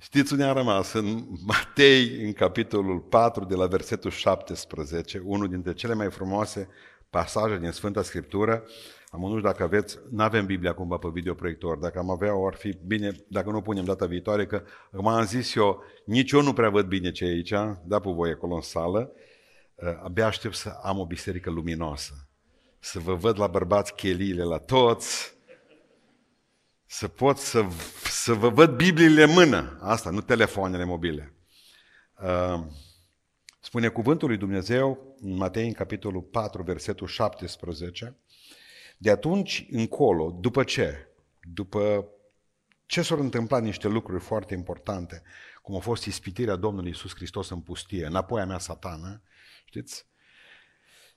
Știți unde am rămas? În Matei, în capitolul 4, de la versetul 17, unul dintre cele mai frumoase pasaje din Sfânta Scriptură. Am nu dacă aveți, nu avem Biblia cumva pe videoproiector, dacă am avea, ar fi bine, dacă nu punem data viitoare, că cum am zis eu, nici eu nu prea văd bine ce e aici, da pe voi acolo în sală, uh, abia aștept să am o biserică luminoasă, să vă văd la bărbați cheliile la toți, să pot să, să vă văd Bibliile în mână. Asta, nu telefoanele mobile. Uh, spune cuvântul lui Dumnezeu în Matei, în capitolul 4, versetul 17. De atunci încolo, după ce? După ce s-au întâmplat niște lucruri foarte importante, cum a fost ispitirea Domnului Isus Hristos în pustie, înapoi a mea satană, știți?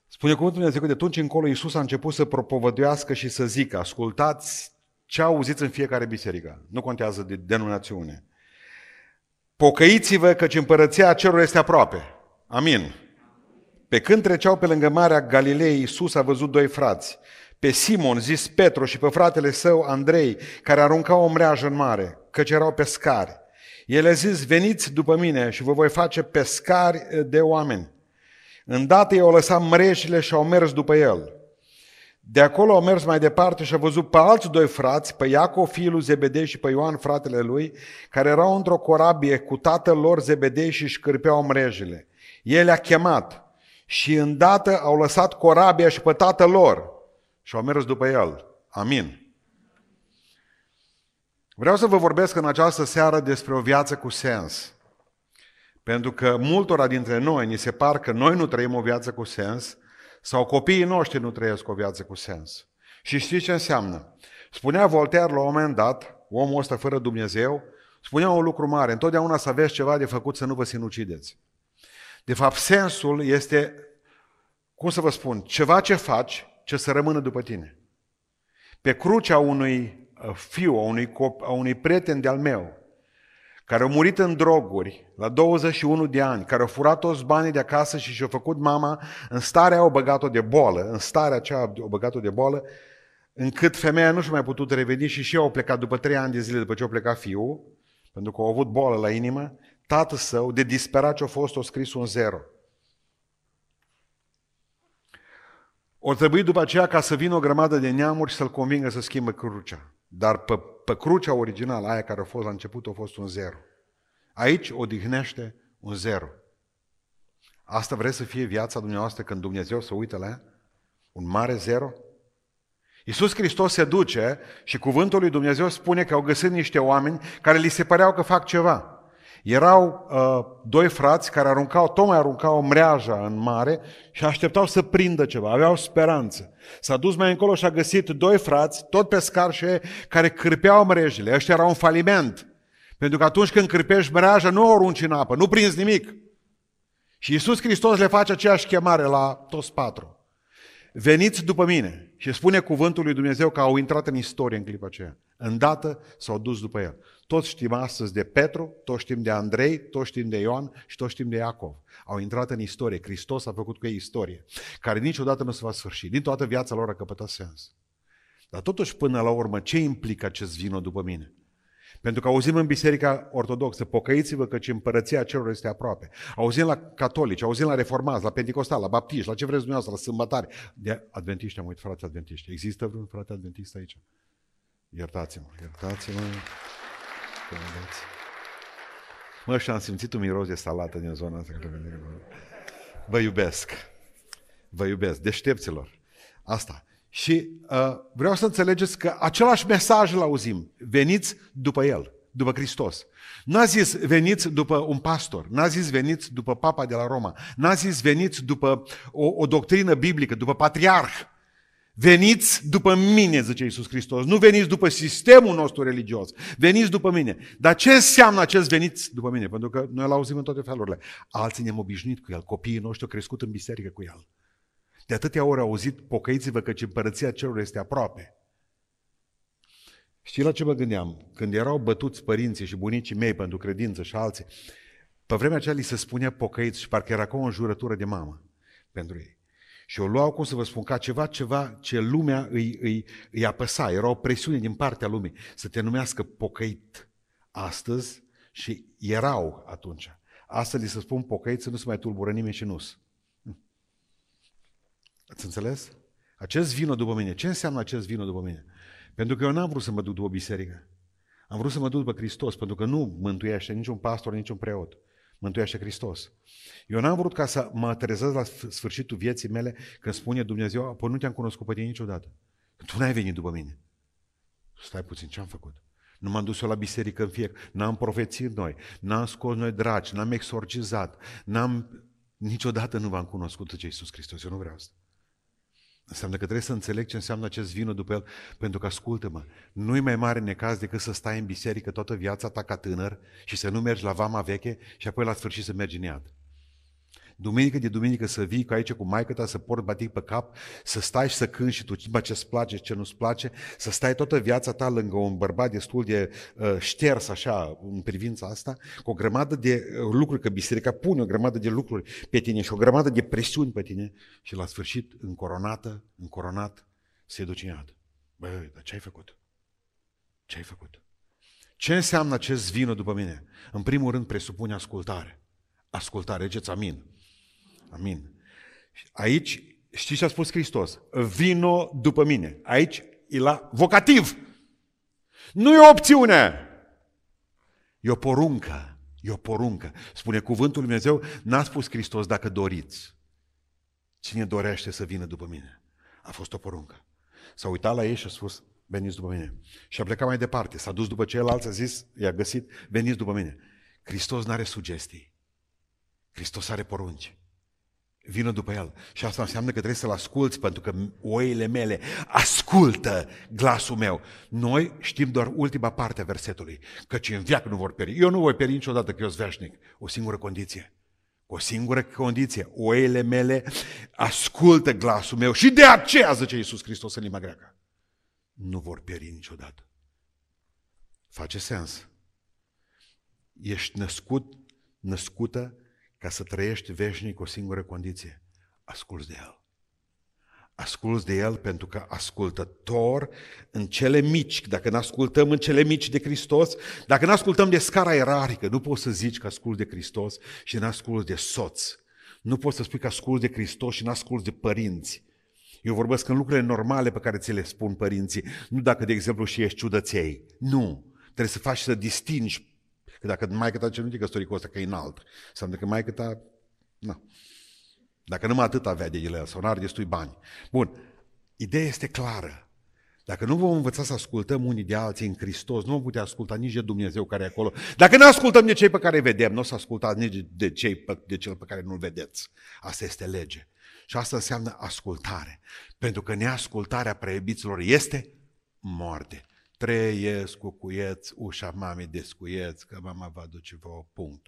Spune cuvântul Dumnezeu că de atunci încolo Isus a început să propovăduiască și să zică, ascultați ce auziți în fiecare biserică. Nu contează de denominațiune. Pocăiți-vă căci împărăția cerul este aproape. Amin. Pe când treceau pe lângă Marea Galilei, Iisus a văzut doi frați. Pe Simon, zis Petru, și pe fratele său Andrei, care aruncau o mreajă în mare, căci erau pescari. El a zis, veniți după mine și vă voi face pescari de oameni. Îndată ei au lăsat mreșile și au mers după el. De acolo au mers mai departe și a văzut pe alți doi frați, pe Iacov, fiul lui Zebedei și pe Ioan, fratele lui, care erau într-o corabie cu tatăl lor Zebedei și își cârpeau mrejile. El a chemat și îndată au lăsat corabia și pe tatăl lor și au mers după el. Amin. Vreau să vă vorbesc în această seară despre o viață cu sens. Pentru că multora dintre noi ni se par că noi nu trăim o viață cu sens, sau copiii noștri nu trăiesc o viață cu sens. Și știți ce înseamnă? Spunea Voltaire la un moment dat, omul ăsta fără Dumnezeu, spunea un lucru mare, întotdeauna să aveți ceva de făcut să nu vă sinucideți. De fapt, sensul este, cum să vă spun, ceva ce faci ce să rămână după tine. Pe crucea unui uh, fiu, a unui, cop, a unui prieten de-al meu, care a murit în droguri la 21 de ani, care a furat toți banii de acasă și și-a făcut mama, în starea au băgat-o de boală, în starea aceea au băgat-o de boală, încât femeia nu și-a mai putut reveni și și au plecat după trei ani de zile după ce a plecat fiul, pentru că au avut boală la inimă, tatăl său, de disperat ce a fost, a scris un zero. O trebui după aceea ca să vină o grămadă de neamuri și să-l convingă să schimbe crucea. Dar pe, pe crucea originală, aia care a fost la început, a fost un zero. Aici odihnește un zero. Asta vreți să fie viața dumneavoastră când Dumnezeu se uită la ea? Un mare zero? Iisus Hristos se duce și cuvântul lui Dumnezeu spune că au găsit niște oameni care li se păreau că fac ceva. Erau uh, doi frați care aruncau, tocmai aruncau o mreaja în mare și așteptau să prindă ceva, aveau speranță. S-a dus mai încolo și a găsit doi frați, tot pescari și care cârpeau mrejile. Ăștia erau un faliment. Pentru că atunci când cârpești mreaja, nu o arunci în apă, nu prinzi nimic. Și Iisus Hristos le face aceeași chemare la toți patru. Veniți după mine. Și spune cuvântul lui Dumnezeu că au intrat în istorie în clipa aceea. Îndată s-au dus după el. Toți știm astăzi de Petru, toți știm de Andrei, toți știm de Ioan și toți știm de Iacov. Au intrat în istorie. Hristos a făcut cu ei istorie, care niciodată nu se va sfârși. Din toată viața lor a căpătat sens. Dar totuși, până la urmă, ce implică acest vino după mine? Pentru că auzim în Biserica Ortodoxă, pocăiți-vă căci împărăția celor este aproape. Auzim la catolici, auzim la reformați, la pentecostal, la baptiști, la ce vreți dumneavoastră, la sâmbătari. De adventiști am uitat, frate adventiști. Există vreun frate adventist aici? Iertați-mă, iertați-mă. Mă, și am simțit un miros de salată din zona asta. Vă iubesc. Vă iubesc. Deștepților. Asta. Și uh, vreau să înțelegeți că același mesaj îl auzim. Veniți după El, după Hristos. N-a zis veniți după un pastor, n-a zis veniți după papa de la Roma, n-a zis veniți după o, o doctrină biblică, după patriarh. Veniți după mine, zice Iisus Hristos. Nu veniți după sistemul nostru religios. Veniți după mine. Dar ce înseamnă acest veniți după mine? Pentru că noi îl auzim în toate felurile. Alții ne-am obișnuit cu el. Copiii noștri au crescut în biserică cu el. De atâtea ori au auzit, pocăiți-vă că împărăția celor este aproape. Știi la ce mă gândeam? Când erau bătuți părinții și bunicii mei pentru credință și alții, pe vremea aceea li se spunea pocăiți și parcă era ca o înjurătură de mamă pentru ei. Și o luau, cum să vă spun, ca ceva, ceva ce lumea îi, îi, îi apăsa. Era o presiune din partea lumii să te numească pocăit. Astăzi, Și erau atunci. Astăzi să spun pocăiți, nu se mai tulbură nimeni și nu Ați înțeles? Acest vino după mine. Ce înseamnă acest vino după mine? Pentru că eu n-am vrut să mă duc după biserică. Am vrut să mă duc după Hristos, pentru că nu mântuiește niciun pastor, niciun preot. Mântuiește Hristos. Eu n-am vrut ca să mă trezesc la sfârșitul vieții mele când spune Dumnezeu, apoi nu te-am cunoscut pe tine niciodată. Tu n-ai venit după mine. Stai puțin, ce am făcut? Nu m-am dus eu la biserică în fie, n-am profețit noi, n-am scos noi dragi, n-am exorcizat, n-am... Niciodată nu v-am cunoscut ce Iisus Hristos, eu nu vreau asta. Înseamnă că trebuie să înțeleg ce înseamnă acest vină după el, pentru că ascultă-mă, nu-i mai mare necaz decât să stai în biserică toată viața ta ca tânăr și să nu mergi la vama veche și apoi la sfârșit să mergi în iad. Duminică de duminică să vii cu aici cu maică ta, să porți batic pe cap, să stai și să cânti și tu ce-ți place și ce nu-ți place, să stai toată viața ta lângă un bărbat destul de uh, șters așa în privința asta, cu o grămadă de uh, lucruri, că biserica pune o grămadă de lucruri pe tine și o grămadă de presiuni pe tine și la sfârșit, încoronată, încoronat, se duce în iad. Băi, dar ce ai făcut? Ce ai făcut? Ce înseamnă acest vină după mine? În primul rând presupune ascultare. Ascultare, regeți amin. Amin. Aici, știți ce a spus Hristos? Vino după mine. Aici e la vocativ. Nu e o opțiune. E o poruncă. E o poruncă. Spune cuvântul Lui Dumnezeu, n-a spus Hristos dacă doriți. Cine dorește să vină după mine? A fost o poruncă. S-a uitat la ei și a spus, veniți după mine. Și a plecat mai departe. S-a dus după ceilalți, a zis, i-a găsit, veniți după mine. Hristos nu are sugestii. Hristos are porunci vină după el. Și asta înseamnă că trebuie să-l asculți, pentru că oile mele ascultă glasul meu. Noi știm doar ultima parte a versetului, căci în viață nu vor pieri. Eu nu voi pieri niciodată că eu sunt veșnic. O singură condiție. O singură condiție. Oile mele ascultă glasul meu și de aceea, zice Iisus Hristos în limba greacă, nu vor pieri niciodată. Face sens. Ești născut, născută ca să trăiești veșnic o singură condiție. Asculți de El. Asculți de El pentru că ascultător în cele mici, dacă nu ascultăm în cele mici de Hristos, dacă nu ascultăm de scara ierarhică, nu poți să zici că asculți de Hristos și nu asculți de soț. Nu poți să spui că asculți de Hristos și nu asculți de părinți. Eu vorbesc în lucrurile normale pe care ți le spun părinții, nu dacă, de exemplu, și ești ciudăței. Nu. Trebuie să faci să distingi Că dacă mai ta ce nu te căsători cu ăsta, că e înalt, înseamnă că mai ta, nu. Dacă numai atât avea de el sau n-are destui bani. Bun, ideea este clară. Dacă nu vom învăța să ascultăm unii de alții în Hristos, nu vom putea asculta nici de Dumnezeu care e acolo. Dacă nu ascultăm de cei pe care îi vedem, nu o să ascultați nici de, cei pe, de cel pe care nu-l vedeți. Asta este lege. Și asta înseamnă ascultare. Pentru că neascultarea preiubiților este moarte. Trăiesc cu cuieț, ușa mamei descuieț, că mama va duce vă punct.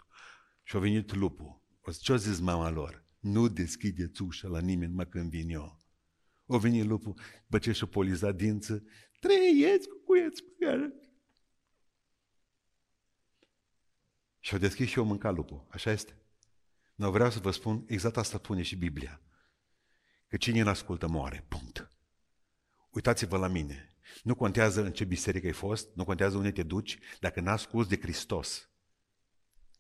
Și a venit lupul. O ce-a zis mama lor? Nu deschideți ușa la nimeni, mă când vin eu. O venit lupul, după ce și-a polizat dință, trăiesc cu cuieț pe care... Și-a deschis și eu mânca lupul. Așa este. Nu vreau să vă spun, exact asta spune și Biblia. Că cine nu ascultă moare. Punct. Uitați-vă la mine. Nu contează în ce biserică ai fost, nu contează unde te duci, dacă n asculți de Hristos,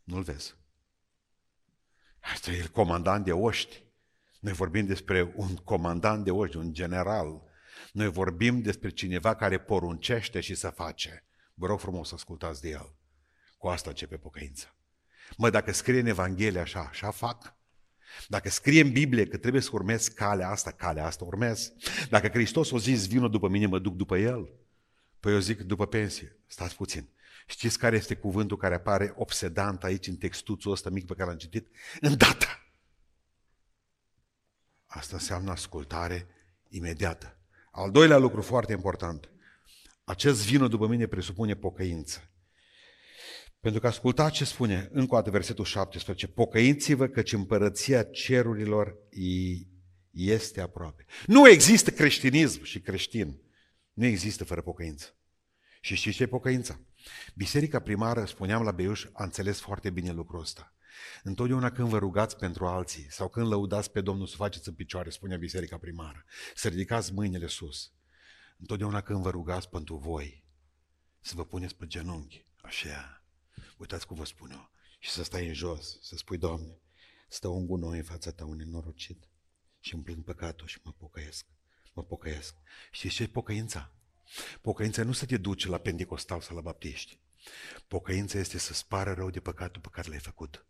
nu-L vezi. Asta e el comandant de oști. Noi vorbim despre un comandant de oști, un general. Noi vorbim despre cineva care poruncește și să face. Vă rog frumos să ascultați de el. Cu asta începe pocăința. Mă, dacă scrie în Evanghelie așa, așa fac. Dacă scrie în Biblie că trebuie să urmez calea asta, calea asta urmez. Dacă Hristos o zis, vină după mine, mă duc după El. Păi eu zic după pensie. Stați puțin. Știți care este cuvântul care apare obsedant aici în textuțul ăsta mic pe care l-am citit? Îndată. Asta înseamnă ascultare imediată. Al doilea lucru foarte important. Acest vină după mine presupune pocăință. Pentru că ascultați ce spune încă o dată versetul 17. Pocăinți-vă căci împărăția cerurilor este aproape. Nu există creștinism și creștin. Nu există fără pocăință. Și știți ce e pocăința? Biserica primară, spuneam la Beiuș, a înțeles foarte bine lucrul ăsta. Întotdeauna când vă rugați pentru alții sau când lăudați pe Domnul să faceți în picioare, spunea biserica primară, să ridicați mâinile sus. Întotdeauna când vă rugați pentru voi, să vă puneți pe genunchi, așa, Uitați cum vă spun eu. Și să stai în jos, să spui, Doamne, stă un gunoi în fața ta, un nenorocit. Și îmi plâng păcatul și mă pocăiesc. Mă pocăiesc. Știți ce e pocăința? Pocăința nu să te duci la Pentecostal sau la Baptiști. Pocăința este să spară rău de păcatul pe care l-ai făcut.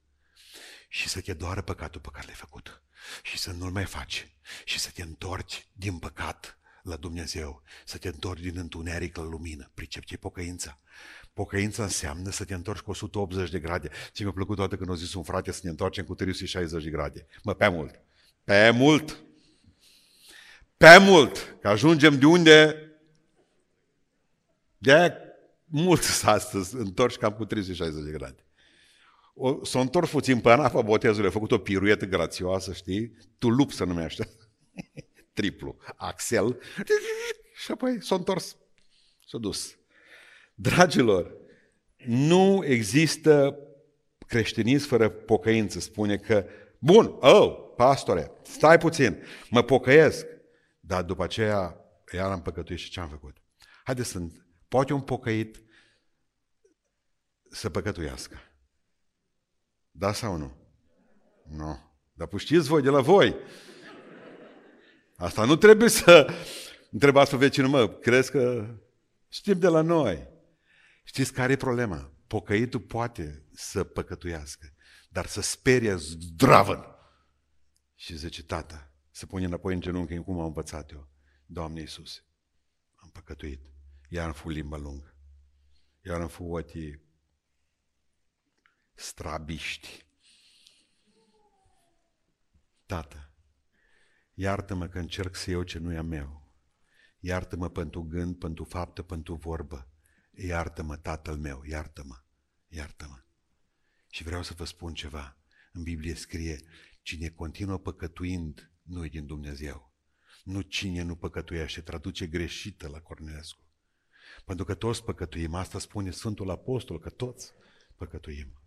Și să te doară păcatul pe care l-ai făcut. Și să nu-l mai faci. Și să te întorci din păcat la Dumnezeu. Să te întorci din întuneric la lumină. Pricep ce pocăința? Pocăința înseamnă să te întorci cu 180 de grade. Ce mi-a plăcut toată când a zis un frate să ne întoarcem cu 360 de grade. Mă, pe mult. Pe mult. Pe mult. Că ajungem de unde... De mulți astăzi întorci cam cu 360 de grade. O, s-a întors puțin pe apa botezului, a făcut o piruetă grațioasă, știi? Tulup se numește. Triplu. Axel. Și apoi s-a întors. S-a dus. Dragilor, nu există creștinism fără pocăință. Spune că, bun, oh, pastore, stai puțin, mă pocăiesc. Dar după aceea, iar am păcătuit și ce am făcut? Haideți să, poate un pocăit să păcătuiască. Da sau nu? Nu. Dar știți voi de la voi. Asta nu trebuie să întrebați pe vecinul, mă, crezi că știm de la noi. Știți care e problema? Pocăitul poate să păcătuiască, dar să sperie zdravăn. Și zice, tata, să pune înapoi în genunchi, cum am învățat eu. Doamne Iisus, am păcătuit. Iar am fost limba lungă. Iar am fost ochii strabiști. Tată, iartă-mă că încerc să iau ce nu e a meu. Iartă-mă pentru gând, pentru faptă, pentru vorbă. Iartă-mă, tatăl meu, iartă-mă, iartă-mă. Și vreau să vă spun ceva. În Biblie scrie, cine continuă păcătuind, nu e din Dumnezeu. Nu cine nu păcătuiește, traduce greșită la Cornelescu. Pentru că toți păcătuim, asta spune Sfântul Apostol, că toți păcătuim.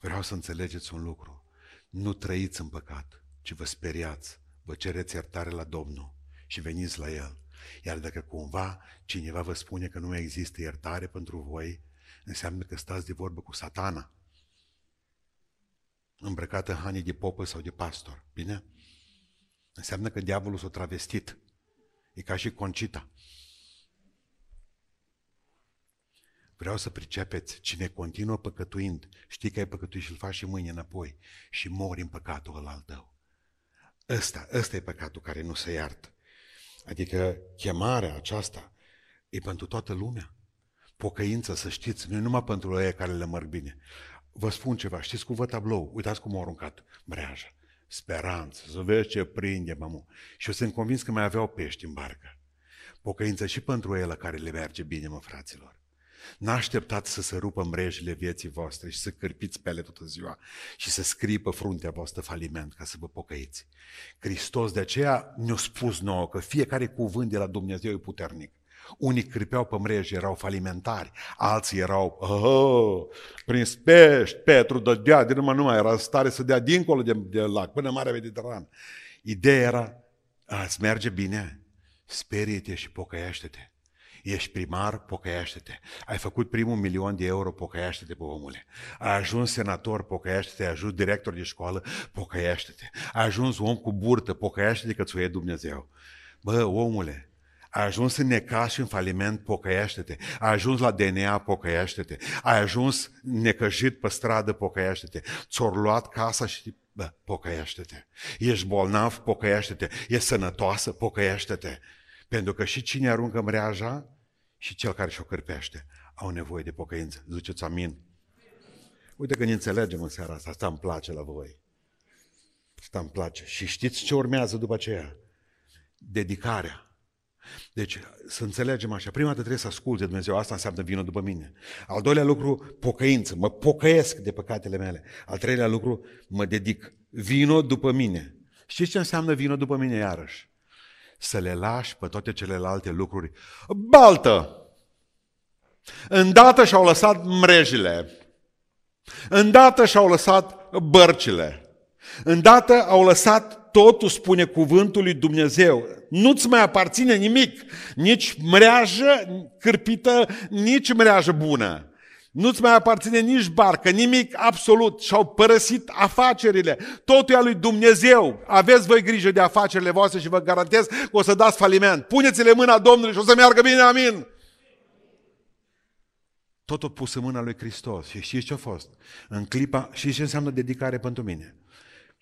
Vreau să înțelegeți un lucru. Nu trăiți în păcat, ci vă speriați, vă cereți iertare la Domnul și veniți la El. Iar dacă cumva cineva vă spune că nu există iertare pentru voi, înseamnă că stați de vorbă cu satana, îmbrăcată în hanii de popă sau de pastor. Bine? Înseamnă că diavolul s-a travestit. E ca și concita. Vreau să pricepeți, cine continuă păcătuind, știi că ai păcătuit și îl faci și mâine înapoi și mori în păcatul ăla al tău. Ăsta, ăsta e păcatul care nu se iartă. Adică chemarea aceasta e pentru toată lumea. Pocăință, să știți, nu e numai pentru ei care le merg bine. Vă spun ceva, știți cu vă tablou, uitați cum au aruncat breaja. Speranță, să vezi ce prinde, mamă. Și eu sunt convins că mai aveau pești în barcă. Pocăință și pentru el care le merge bine, mă, fraților. N-așteptați să se rupă mrejile vieții voastre și să cârpiți pele toată ziua și să scrie pe fruntea voastră faliment ca să vă pocăiți. Hristos de aceea ne-a spus nouă că fiecare cuvânt de la Dumnezeu e puternic. Unii cârpeau pe mreji, erau falimentari, alții erau, oh, prin pești, Petru dădea, din urmă nu mai era stare să dea dincolo de, de lac, până Marea Mediterană. Ideea era, îți merge bine, sperie-te și pocăiește-te. Ești primar, pocăiește-te. Ai făcut primul milion de euro, pocăiește-te, pe omule. Ai ajuns senator, pocăiește-te. Ai ajuns director de școală, pocăiește-te. Ai ajuns om cu burtă, pocăiește-te că ți-o e Dumnezeu. Bă, omule, ai ajuns în necas și în faliment, pocăiește-te. Ai ajuns la DNA, pocăiește-te. Ai ajuns necăjit pe stradă, pocăiește-te. Ți-or luat casa și bă, pocăiește-te. Ești bolnav, pocăiește-te. Ești sănătoasă, pocăiește-te. Pentru că și cine aruncă mreaja, și cel care și-o cârpește au nevoie de pocăință. Ziceți amin. Uite că ne înțelegem în seara asta, asta îmi place la voi. Asta îmi place. Și știți ce urmează după aceea? Dedicarea. Deci, să înțelegem așa, prima dată trebuie să asculți de Dumnezeu, asta înseamnă vină după mine. Al doilea lucru, pocăință, mă pocăiesc de păcatele mele. Al treilea lucru, mă dedic, vino după mine. Știți ce înseamnă vino după mine iarăși? Să le lași pe toate celelalte lucruri. Baltă! Îndată și-au lăsat mrejile. Îndată și-au lăsat bărcile. Îndată au lăsat totul, spune cuvântul lui Dumnezeu. Nu-ți mai aparține nimic, nici mreajă cârpită, nici mreajă bună. Nu-ți mai aparține nici barcă, nimic absolut. Și-au părăsit afacerile. Totul e a lui Dumnezeu. Aveți voi grijă de afacerile voastre și vă garantez că o să dați faliment. Puneți-le mâna Domnului și o să meargă bine, amin. Totul pus în mâna lui Hristos. Și știți ce a fost? În clipa, și ce înseamnă dedicare pentru mine?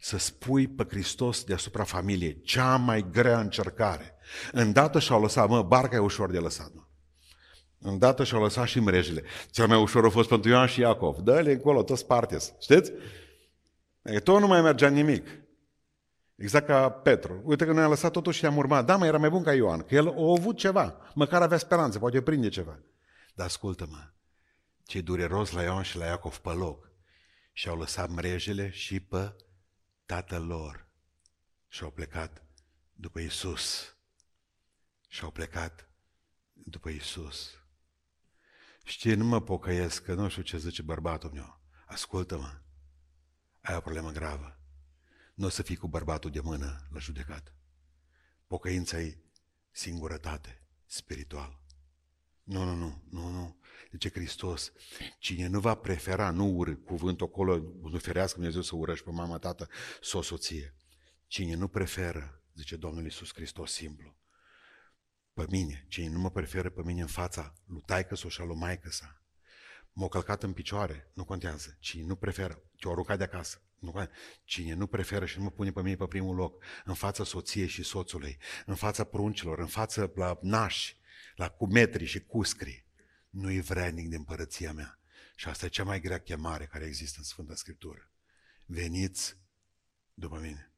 Să spui pe Hristos deasupra familiei, cea mai grea încercare. Îndată și-au lăsat, mă, barca e ușor de lăsat, mă. Îndată și-au lăsat și mrejele. Cel mai ușor a fost pentru Ioan și Iacov. Dă-le încolo, toți partes. Știți? E, tot nu mai mergea nimic. Exact ca Petru. Uite că noi am lăsat totul și am urmat. Da, mai era mai bun ca Ioan, că el a avut ceva. Măcar avea speranță, poate prinde ceva. Dar ascultă-mă, ce dureros la Ioan și la Iacov pe loc. Și au lăsat mrejele și pe tatăl lor. Și au plecat după Isus. Și au plecat după Isus. Știi, nu mă pocăiesc, că nu știu ce zice bărbatul meu. Ascultă-mă, ai o problemă gravă. Nu o să fii cu bărbatul de mână la judecat. Pocăința e singurătate spirituală. Nu, nu, nu, nu, nu. Zice Hristos, cine nu va prefera, nu urâ, cuvântul acolo, nu ferească Dumnezeu să urăși pe mama, tată, să o soție. Cine nu preferă, zice Domnul Iisus Hristos simplu, pe mine, cine nu mă preferă pe mine în fața lui taică sau și a lui maică sa, m-au călcat în picioare, nu contează. Cine nu preferă, te-o aruncat de acasă. Nu, contează. cine nu preferă și nu mă pune pe mine pe primul loc, în fața soției și soțului, în fața pruncilor, în fața la nași, la cumetri și cuscri, nu-i vrednic de împărăția mea. Și asta e cea mai grea chemare care există în Sfânta Scriptură. Veniți după mine.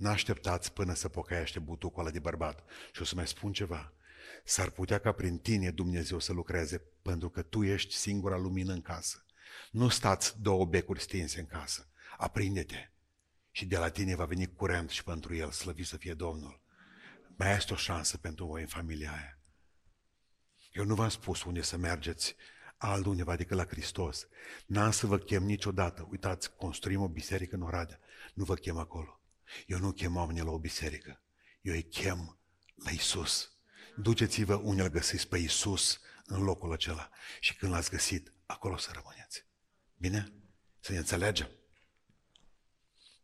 N-așteptați până să pocăiește butucul ăla de bărbat. Și o să mai spun ceva. S-ar putea ca prin tine Dumnezeu să lucreze, pentru că tu ești singura lumină în casă. Nu stați două becuri stinse în casă. Aprinde-te. Și de la tine va veni curent și pentru el, slăvit să fie Domnul. Mai este o șansă pentru voi în familia aia. Eu nu v-am spus unde să mergeți altundeva decât la Hristos. N-am să vă chem niciodată. Uitați, construim o biserică în Oradea. Nu vă chem acolo. Eu nu chem oamenii la o biserică. Eu îi chem la Isus. Duceți-vă unde îl găsiți pe Isus în locul acela. Și când l-ați găsit, acolo să rămâneți. Bine? Să ne înțelegem.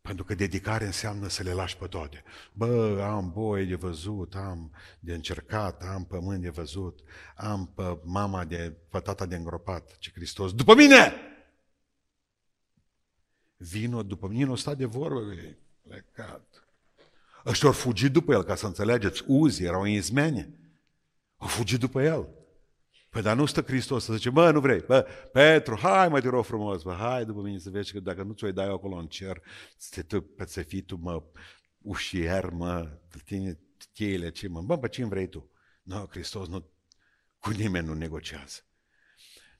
Pentru că dedicare înseamnă să le lași pe toate. Bă, am boie de văzut, am de încercat, am pământ de văzut, am pe mama de, pe tata de îngropat. Ce Hristos, după mine! Vino după mine, nu sta de vorbă cu ei plecat. Ăștia au fugit după el, ca să înțelegeți, uzi, erau în izmene. Au fugit după el. Păi dar nu stă Hristos să zice, bă, nu vrei, bă, Petru, hai mă, te rog frumos, bă, hai după mine să vezi că dacă nu ți-o dai acolo în cer, să te să fii tu, mă, ușier, mă, tine cheile, ce, mă, bă, pe cine vrei tu? Nu, no, Hristos nu, cu nimeni nu negociază.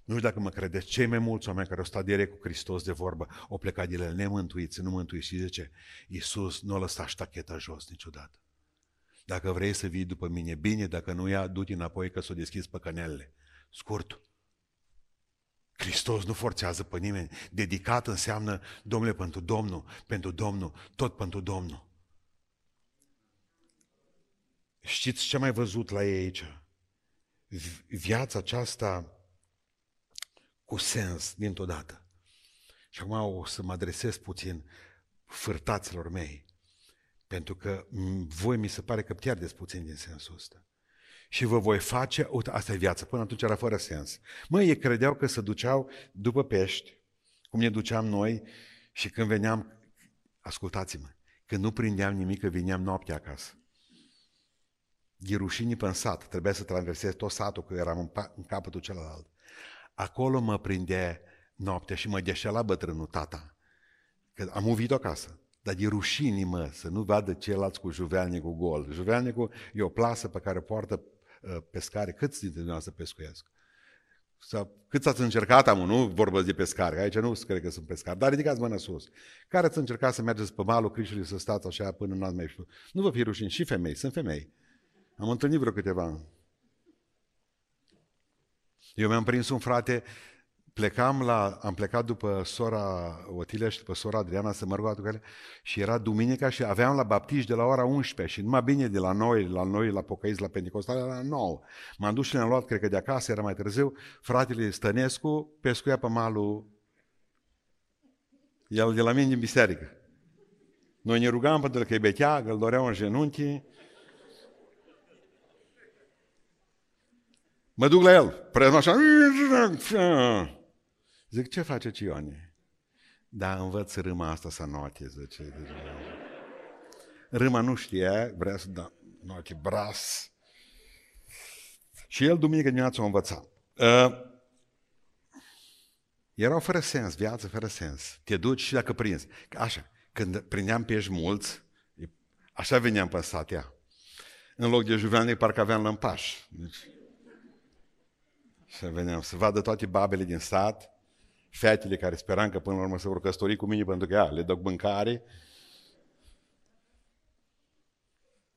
Nu știu dacă mă credeți, cei mai mulți oameni care au stat direct cu Hristos de vorbă, au plecat de el nemântuiți, nu mântuiți. Și zice, Iisus nu a lăsat ștacheta jos niciodată. Dacă vrei să vii după mine, bine, dacă nu ia, du-te înapoi că s-o deschis păcănelele. Scurt. Hristos nu forțează pe nimeni. Dedicat înseamnă, domnule, pentru Domnul, pentru Domnul, tot pentru Domnul. Știți ce mai văzut la ei aici? Viața aceasta cu sens dintr-o dată. Și acum o să mă adresez puțin fârtaților mei, pentru că voi mi se pare că pierdeți puțin din sensul ăsta. Și vă voi face, uite, asta e viața, până atunci era fără sens. Măi, ei credeau că se duceau după pești, cum ne duceam noi, și când veneam, ascultați-mă, când nu prindeam nimic, că veneam noaptea acasă. E rușinii pe sat, trebuia să traversez tot satul, că eram în, în capătul celălalt. Acolo mă prinde noaptea și mă deșela bătrânul tata. Că am uvit acasă. Dar de rușini, mă, să nu vadă ceilalți cu juvealnicul gol. Juvealnicul e o plasă pe care poartă uh, pescare. Câți dintre dumneavoastră pescuiesc? Sau cât ați încercat, am, nu vorbesc de pescare, aici nu cred că sunt pescari, dar ridicați mâna sus. Care ați încercat să mergeți pe malul Crișului să stați așa până nu ați mai știut? Nu vă fi rușini, și femei, sunt femei. Am întâlnit vreo câteva eu mi-am prins un frate plecam la, am plecat după sora Otilia și după sora Adriana să mă rog la și era duminica și aveam la baptiști de la ora 11 și numai bine de la noi, la noi, la Pocăiți, la Pentecostale, la 9. M-am dus și le-am luat, cred că de acasă, era mai târziu, fratele Stănescu pescuia pe malul el de la mine din biserică. Noi ne rugam pentru că e beteagă, îl doreau în genunchi. Mă duc la el, prezent așa. Zic, ce face Cione? Da, învăț râma asta să note, zice. Râma nu știe, vrea să da note bras. Și el duminică dimineața o învăța. Uh, erau fără sens, viață fără sens. Te duci și dacă prinzi. Așa, când prindeam pești mulți, așa veneam pe satea. În loc de juveanic, parcă aveam lămpaș. Deci, și veneam să vadă toate babele din sat, fetele care speram că până la urmă se vor căsători cu mine pentru că ia, le dau mâncare.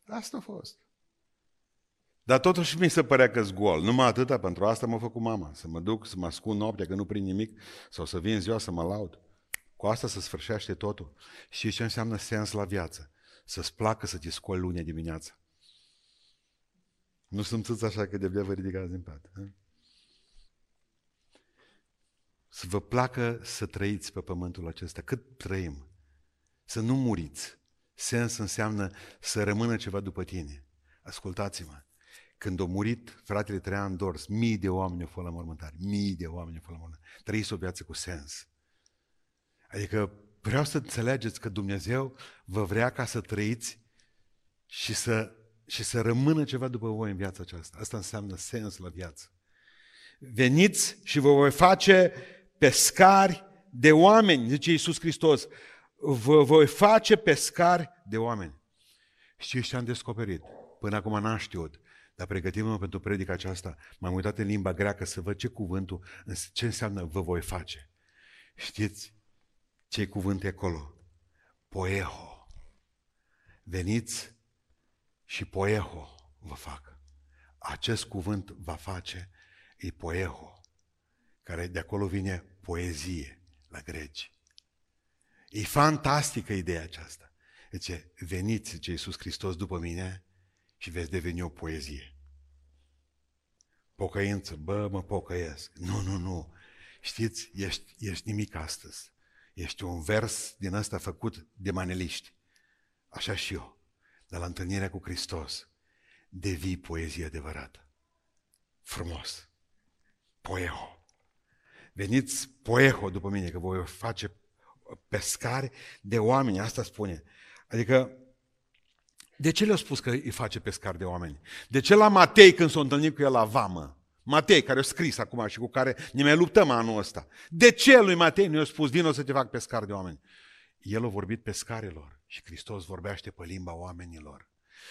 Asta a fost. Dar totuși mi se părea că gol. Numai atâta, pentru asta m-a făcut mama. Să mă duc, să mă ascund noaptea, că nu prind nimic, sau să vin ziua să mă laud. Cu asta se sfârșește totul. Și ce înseamnă sens la viață? Să-ți placă să te scoli lunea dimineața. Nu simțiți așa că de vă ridicați din pat. He? Să vă placă să trăiți pe pământul acesta. Cât trăim? Să nu muriți. Sens înseamnă să rămână ceva după tine. Ascultați-mă. Când a murit fratele Traian Dors, mii de oameni au fost la mormântare. Mii de oameni au fost la mormântare. Trăiți o viață cu sens. Adică vreau să înțelegeți că Dumnezeu vă vrea ca să trăiți și să, și să rămână ceva după voi în viața aceasta. Asta înseamnă sens la viață. Veniți și vă voi face pescari de oameni, zice Iisus Hristos. Vă voi face pescari de oameni. Și ce am descoperit? Până acum n-am știut. Dar pregătim-mă pentru predica aceasta. M-am uitat în limba greacă să văd ce cuvântul, ce înseamnă vă voi face. Știți ce cuvânt e acolo? Poeho. Veniți și poeho vă fac. Acest cuvânt va face e poeho, care de acolo vine poezie la greci. E fantastică ideea aceasta. Deci, veniți, zice Iisus Hristos, după mine și veți deveni o poezie. Pocăință, bă, mă pocăiesc. Nu, nu, nu. Știți, ești, ești nimic astăzi. Ești un vers din ăsta făcut de maneliști. Așa și eu. Dar la întâlnirea cu Hristos devii poezie adevărată. Frumos. Poeho. Veniți poeho după mine, că voi face pescari de oameni, asta spune. Adică de ce le-a spus că îi face pescar de oameni? De ce la Matei, când s-a întâlnit cu el la vamă, Matei, care a scris acum și cu care ne mai luptăm anul ăsta, de ce lui Matei nu i-a spus, vino să te fac pescar de oameni? El a vorbit pescarilor și Hristos vorbește pe limba oamenilor.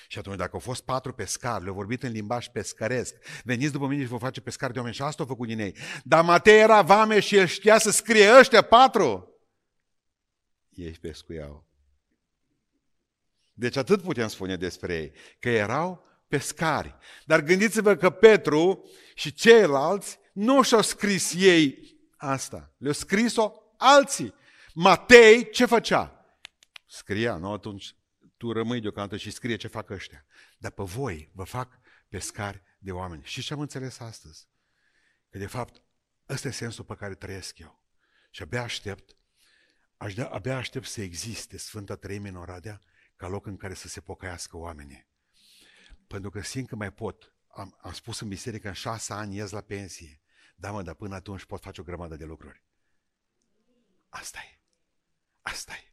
Și atunci, dacă au fost patru pescari, le-au vorbit în limbaj pescăresc, veniți după mine și vă face pescar de oameni și asta au făcut din ei. Dar Matei era vame și el știa să scrie ăștia patru. Ei pescuiau. Deci atât putem spune despre ei, că erau pescari. Dar gândiți-vă că Petru și ceilalți nu și-au scris ei asta. Le-au scris-o alții. Matei ce făcea? Scria, nu? Atunci tu rămâi deocamdată și scrie ce fac ăștia. Dar pe voi vă fac pescari de oameni. Și ce am înțeles astăzi? Că de fapt ăsta e sensul pe care trăiesc eu. Și abia aștept, abia aștept să existe Sfânta Treime în Oradea ca loc în care să se pocăiască oamenii. Pentru că simt că mai pot. Am, am spus în biserică, în șase ani ies la pensie. Da, mă, dar până atunci pot face o grămadă de lucruri. Asta e. Asta e.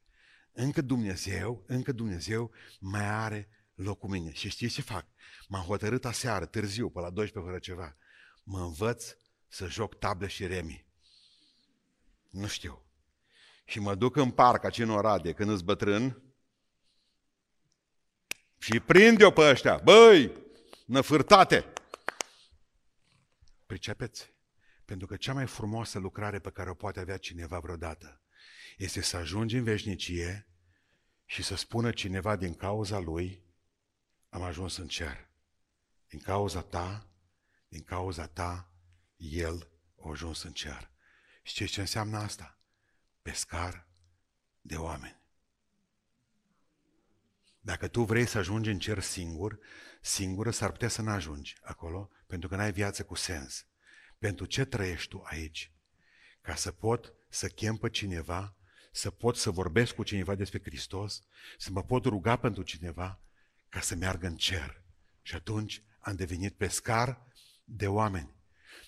Încă Dumnezeu, încă Dumnezeu mai are loc cu mine. Și știți ce fac? M-am hotărât aseară, târziu, pe la 12 fără ceva. Mă învăț să joc table și remi. Nu știu. Și mă duc în parc, aici în Oradie, când îți bătrân, și prinde-o pe ăștia. Băi, năfârtate! Pricepeți? Pentru că cea mai frumoasă lucrare pe care o poate avea cineva vreodată este să ajungi în veșnicie și să spună cineva din cauza lui, am ajuns în cer. Din cauza ta, din cauza ta, el a ajuns în cer. Și ce înseamnă asta? Pescar de oameni. Dacă tu vrei să ajungi în cer singur, singură s-ar putea să nu ajungi acolo, pentru că n-ai viață cu sens. Pentru ce trăiești tu aici? Ca să pot să chem pe cineva, să pot să vorbesc cu cineva despre Hristos, să mă pot ruga pentru cineva ca să meargă în cer. Și atunci am devenit pescar de oameni.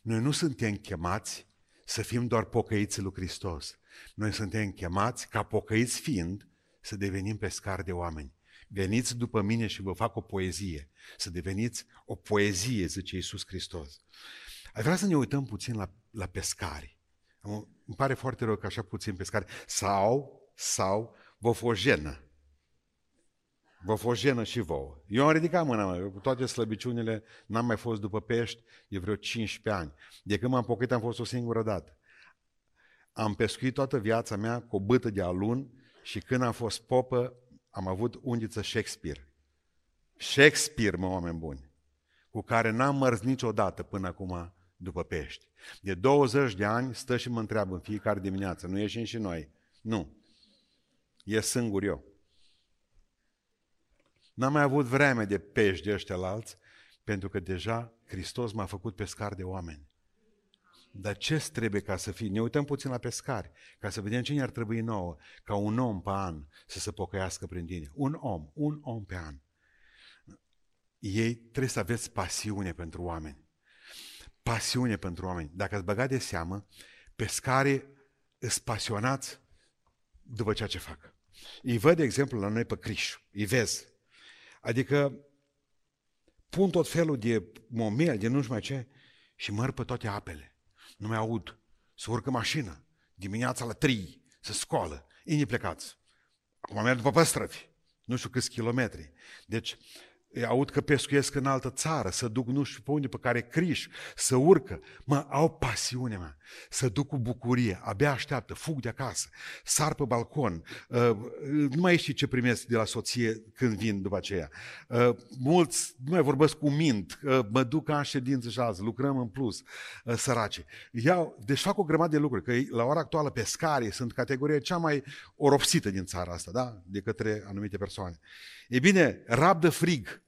Noi nu suntem chemați să fim doar pocăiți lui Hristos. Noi suntem chemați, ca pocăiți fiind, să devenim pescari de oameni. Veniți după mine și vă fac o poezie. Să deveniți o poezie, zice Iisus Hristos. Aș vrea să ne uităm puțin la, la pescari. Îmi pare foarte rău că așa puțin pescari. Sau, sau, vă fost jenă. Vă fost jenă și vouă. Eu am ridicat mâna mea, cu toate slăbiciunile, n-am mai fost după pești de vreo 15 ani. De când m-am pocăit am fost o singură dată. Am pescuit toată viața mea cu o bâtă de alun și când am fost popă, am avut undiță Shakespeare. Shakespeare, mă, oameni buni, cu care n-am mărs niciodată până acum după pești. De 20 de ani stă și mă întreabă în fiecare dimineață, nu ieșim și noi? Nu. E singur eu. N-am mai avut vreme de pești de ăștia la alți, pentru că deja Hristos m-a făcut pescar de oameni. Dar ce trebuie ca să fie? Ne uităm puțin la pescari, ca să vedem cine ar trebui nouă, ca un om pe an să se pocăiască prin tine. Un om, un om pe an. Ei trebuie să aveți pasiune pentru oameni. Pasiune pentru oameni. Dacă ați băgat de seamă, pescarii sunt pasionați după ceea ce fac. Îi văd, de exemplu, la noi pe Criș. Îi vezi. Adică pun tot felul de momel, de nu știu mai ce, și măr pe toate apele nu mai aud. Să urcă mașină, dimineața la 3, să scoală, inii plecați. Acum merg după păstrăvi, nu știu câți kilometri. Deci aud că pescuiesc în altă țară, să duc nu știu pe unde, pe care criș, să urcă. Mă, au pasiune, mă, să duc cu bucurie, abia așteaptă, fug de acasă, sar pe balcon, uh, nu mai știi ce primesc de la soție când vin după aceea. Uh, mulți nu mai vorbesc cu mint, uh, mă duc ca în ședință și azi, lucrăm în plus, sărace. Iau, deci fac o grămadă de lucruri, că la ora actuală pescarii sunt categoria cea mai oropsită din țara asta, da? de către anumite persoane. E bine, rabdă frig,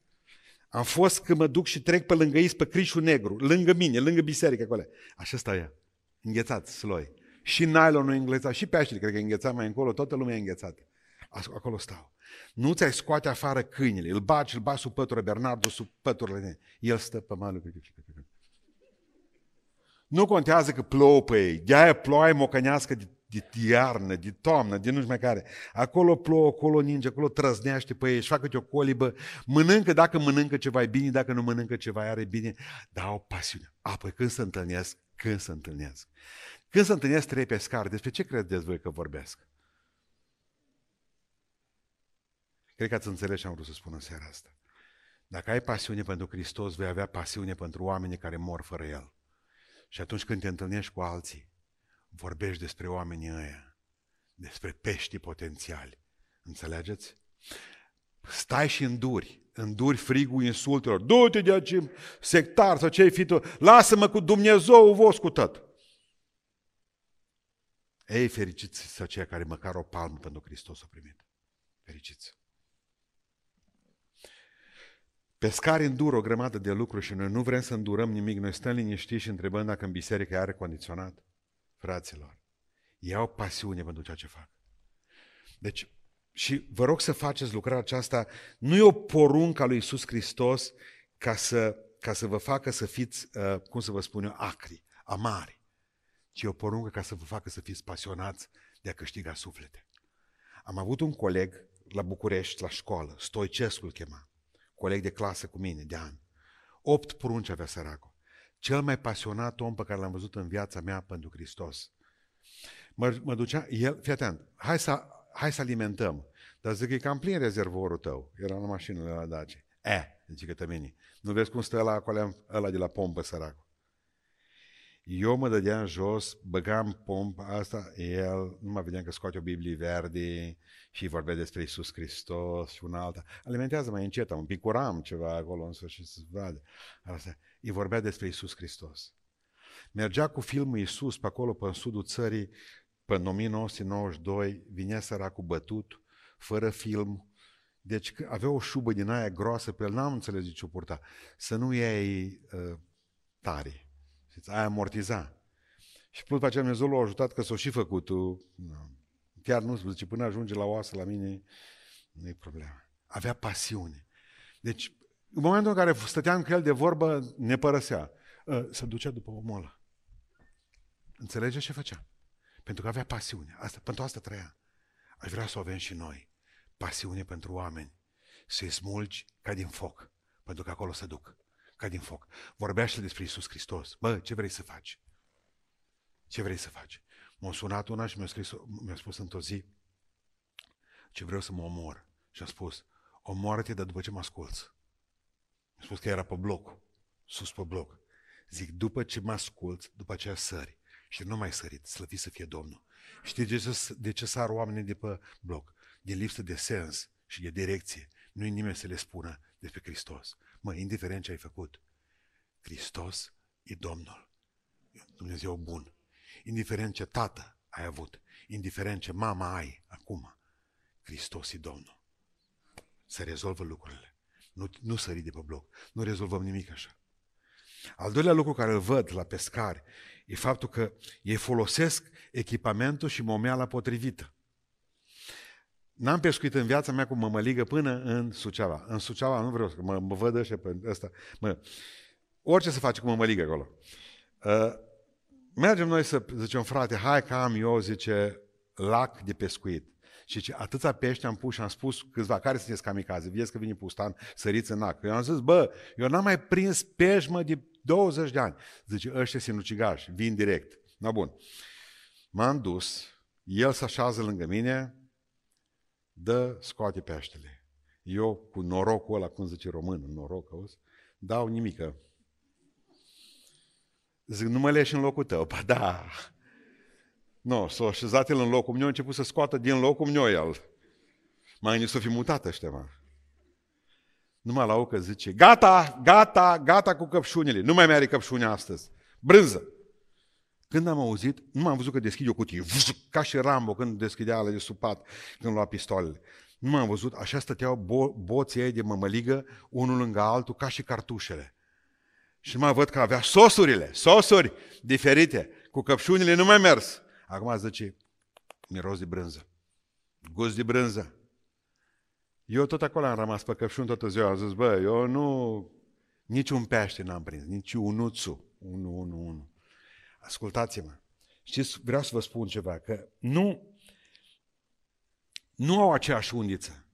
am fost că mă duc și trec pe lângă ei, pe Crișul Negru, lângă mine, lângă biserică acolo. Așa stau ea, înghețat, sloi. Și nylonul e înghețat, și peștele, cred că e înghețat mai încolo, toată lumea e înghețată. Acolo stau. Nu ți-ai scoate afară câinele, îl bagi, îl bagi sub pătură, Bernardo sub păturile. El stă pe malul. Nu contează că plouă pe ei, de-aia ploaie mocănească de de iarnă, de toamnă, de nu știu mai care. Acolo plouă, acolo ninge, acolo trăznește pe ei, își facă o colibă, mănâncă dacă mănâncă ceva e bine, dacă nu mănâncă ceva are bine, dar au pasiune. Apoi când se întâlnesc, când se întâlnesc. Când se întâlnesc trei pescari, despre ce credeți voi că vorbesc? Cred că ați înțeles ce am vrut să spun în seara asta. Dacă ai pasiune pentru Hristos, vei avea pasiune pentru oamenii care mor fără El. Și atunci când te întâlnești cu alții, vorbești despre oamenii ăia, despre pești potențiali. Înțelegeți? Stai și înduri, înduri frigul insultelor. Du-te de aici, sectar sau ce-ai fi tu, lasă-mă cu Dumnezeu vostru cu tot. Ei, fericiți să aceia care măcar o palmă pentru Hristos au primit. Fericiți. Pescari îndură o grămadă de lucruri și noi nu vrem să îndurăm nimic. Noi stăm liniștiți și întrebăm dacă în biserică are condiționat fraților. Ei au pasiune pentru ceea ce fac. Deci, și vă rog să faceți lucrarea aceasta, nu e o poruncă a lui Iisus Hristos ca să, ca să vă facă să fiți, uh, cum să vă spun eu, acri, amari, ci e o poruncă ca să vă facă să fiți pasionați de a câștiga suflete. Am avut un coleg la București, la școală, Stoicescu îl chema, coleg de clasă cu mine, de an. Opt prunci avea săracul cel mai pasionat om pe care l-am văzut în viața mea pentru Hristos. Mă, mă ducea, el, fii atent, hai să, hai să alimentăm. Dar zic, e cam plin rezervorul tău. Era în mașină la Daci. E, zice că tămini. Nu vezi cum stă ăla, acolo, ăla de la pompă, săracul. Eu mă dădeam jos, băgam pompa asta, el, nu mă vedeam că scoate o Biblie verde și vorbea despre Isus Hristos și una alta. Alimentează mai încet, un picuram ceva acolo în și să vadă. Asta. Îi vorbea despre Isus Hristos. Mergea cu filmul Iisus pe acolo, pe în sudul țării, până în 1992, vinea săracul bătut, fără film, deci avea o șubă din aia groasă pe el, n-am înțeles de ce o purta. Să nu iei uh, tare. Aia amortiza. Și plus pe aceea Dumnezeu l-a ajutat că s-o și făcut. Chiar nu zice, până ajunge la oasă la mine, nu e problemă. Avea pasiune. Deci, în momentul în care stăteam cu el de vorbă, ne părăsea. Ă, se ducea după omul ăla. Înțelege ce făcea? Pentru că avea pasiune. Asta, pentru asta trăia. Aș vrea să o avem și noi. Pasiune pentru oameni. Să-i smulgi ca din foc. Pentru că acolo se duc. Ca din foc. Vorbește despre Isus Hristos. Bă, ce vrei să faci? Ce vrei să faci? M-a sunat una și mi-a, scris, mi-a spus într-o zi ce vreau să mă omor. Și a spus, omoară-te, dar după ce mă asculți. Mi-a spus că era pe bloc, sus pe bloc. Zic, după ce mă asculți, după aceea sări. Și nu mai sărit, slăvit să fie Domnul. Știi de ce, de ce sar oamenii de pe bloc? Din lipsă de sens și de direcție. Nu-i nimeni să le spună despre Hristos. Mă, indiferent ce ai făcut, Hristos e Domnul. Dumnezeu bun. Indiferent ce tată ai avut, indiferent ce mama ai acum, Hristos e Domnul. Se rezolvă lucrurile. Nu, nu sări de pe bloc. Nu rezolvăm nimic așa. Al doilea lucru care îl văd la pescari e faptul că ei folosesc echipamentul și momeala potrivită. N-am pescuit în viața mea cu mămăligă până în Suceava. În Suceava nu vreau să mă, mă văd ăștia pe ăsta. Mă, orice să faci cu mămăligă acolo. Uh, mergem noi să zicem, frate, hai că am eu, zice, lac de pescuit. Și ce, atâția pești am pus și am spus câțiva, care sunteți kamikaze? Vedeți că vine pustan, săriți în ac. Eu am zis, bă, eu n-am mai prins pești, mă, de 20 de ani. Zice, ăștia sinucigași, vin direct. Na bun. M-am dus, el se așează lângă mine, dă, scoate peștele. Eu, cu norocul ăla, cum zice român, noroc, auzi, dau nimică. Zic, nu mă leși în locul tău. Pa da, nu, s-a așezat el în locul meu, a început să scoată din locul meu el. Mai gândit să fi mutat ăștia, mă. Numai la că zice, gata, gata, gata cu căpșunile. Nu mai mai are căpșune astăzi. Brânză. Când am auzit, nu m-am văzut că deschide o cutie, ca și Rambo când deschidea ale de supat, când lua pistolele. Nu m-am văzut, așa stăteau bo- boții ei de mămăligă, unul lângă altul, ca și cartușele. Și mai văd că avea sosurile, sosuri diferite. Cu căpșunile nu mai mers. Acum zice, miros de brânză. Gust de brânză. Eu tot acolo am rămas pe căpșun toată ziua. Am zis, bă, eu nu... Niciun pește n-am prins, nici unuțul. Unu, unu, unu. Ascultați-mă. Știți, vreau să vă spun ceva, că nu, nu au aceeași undiță.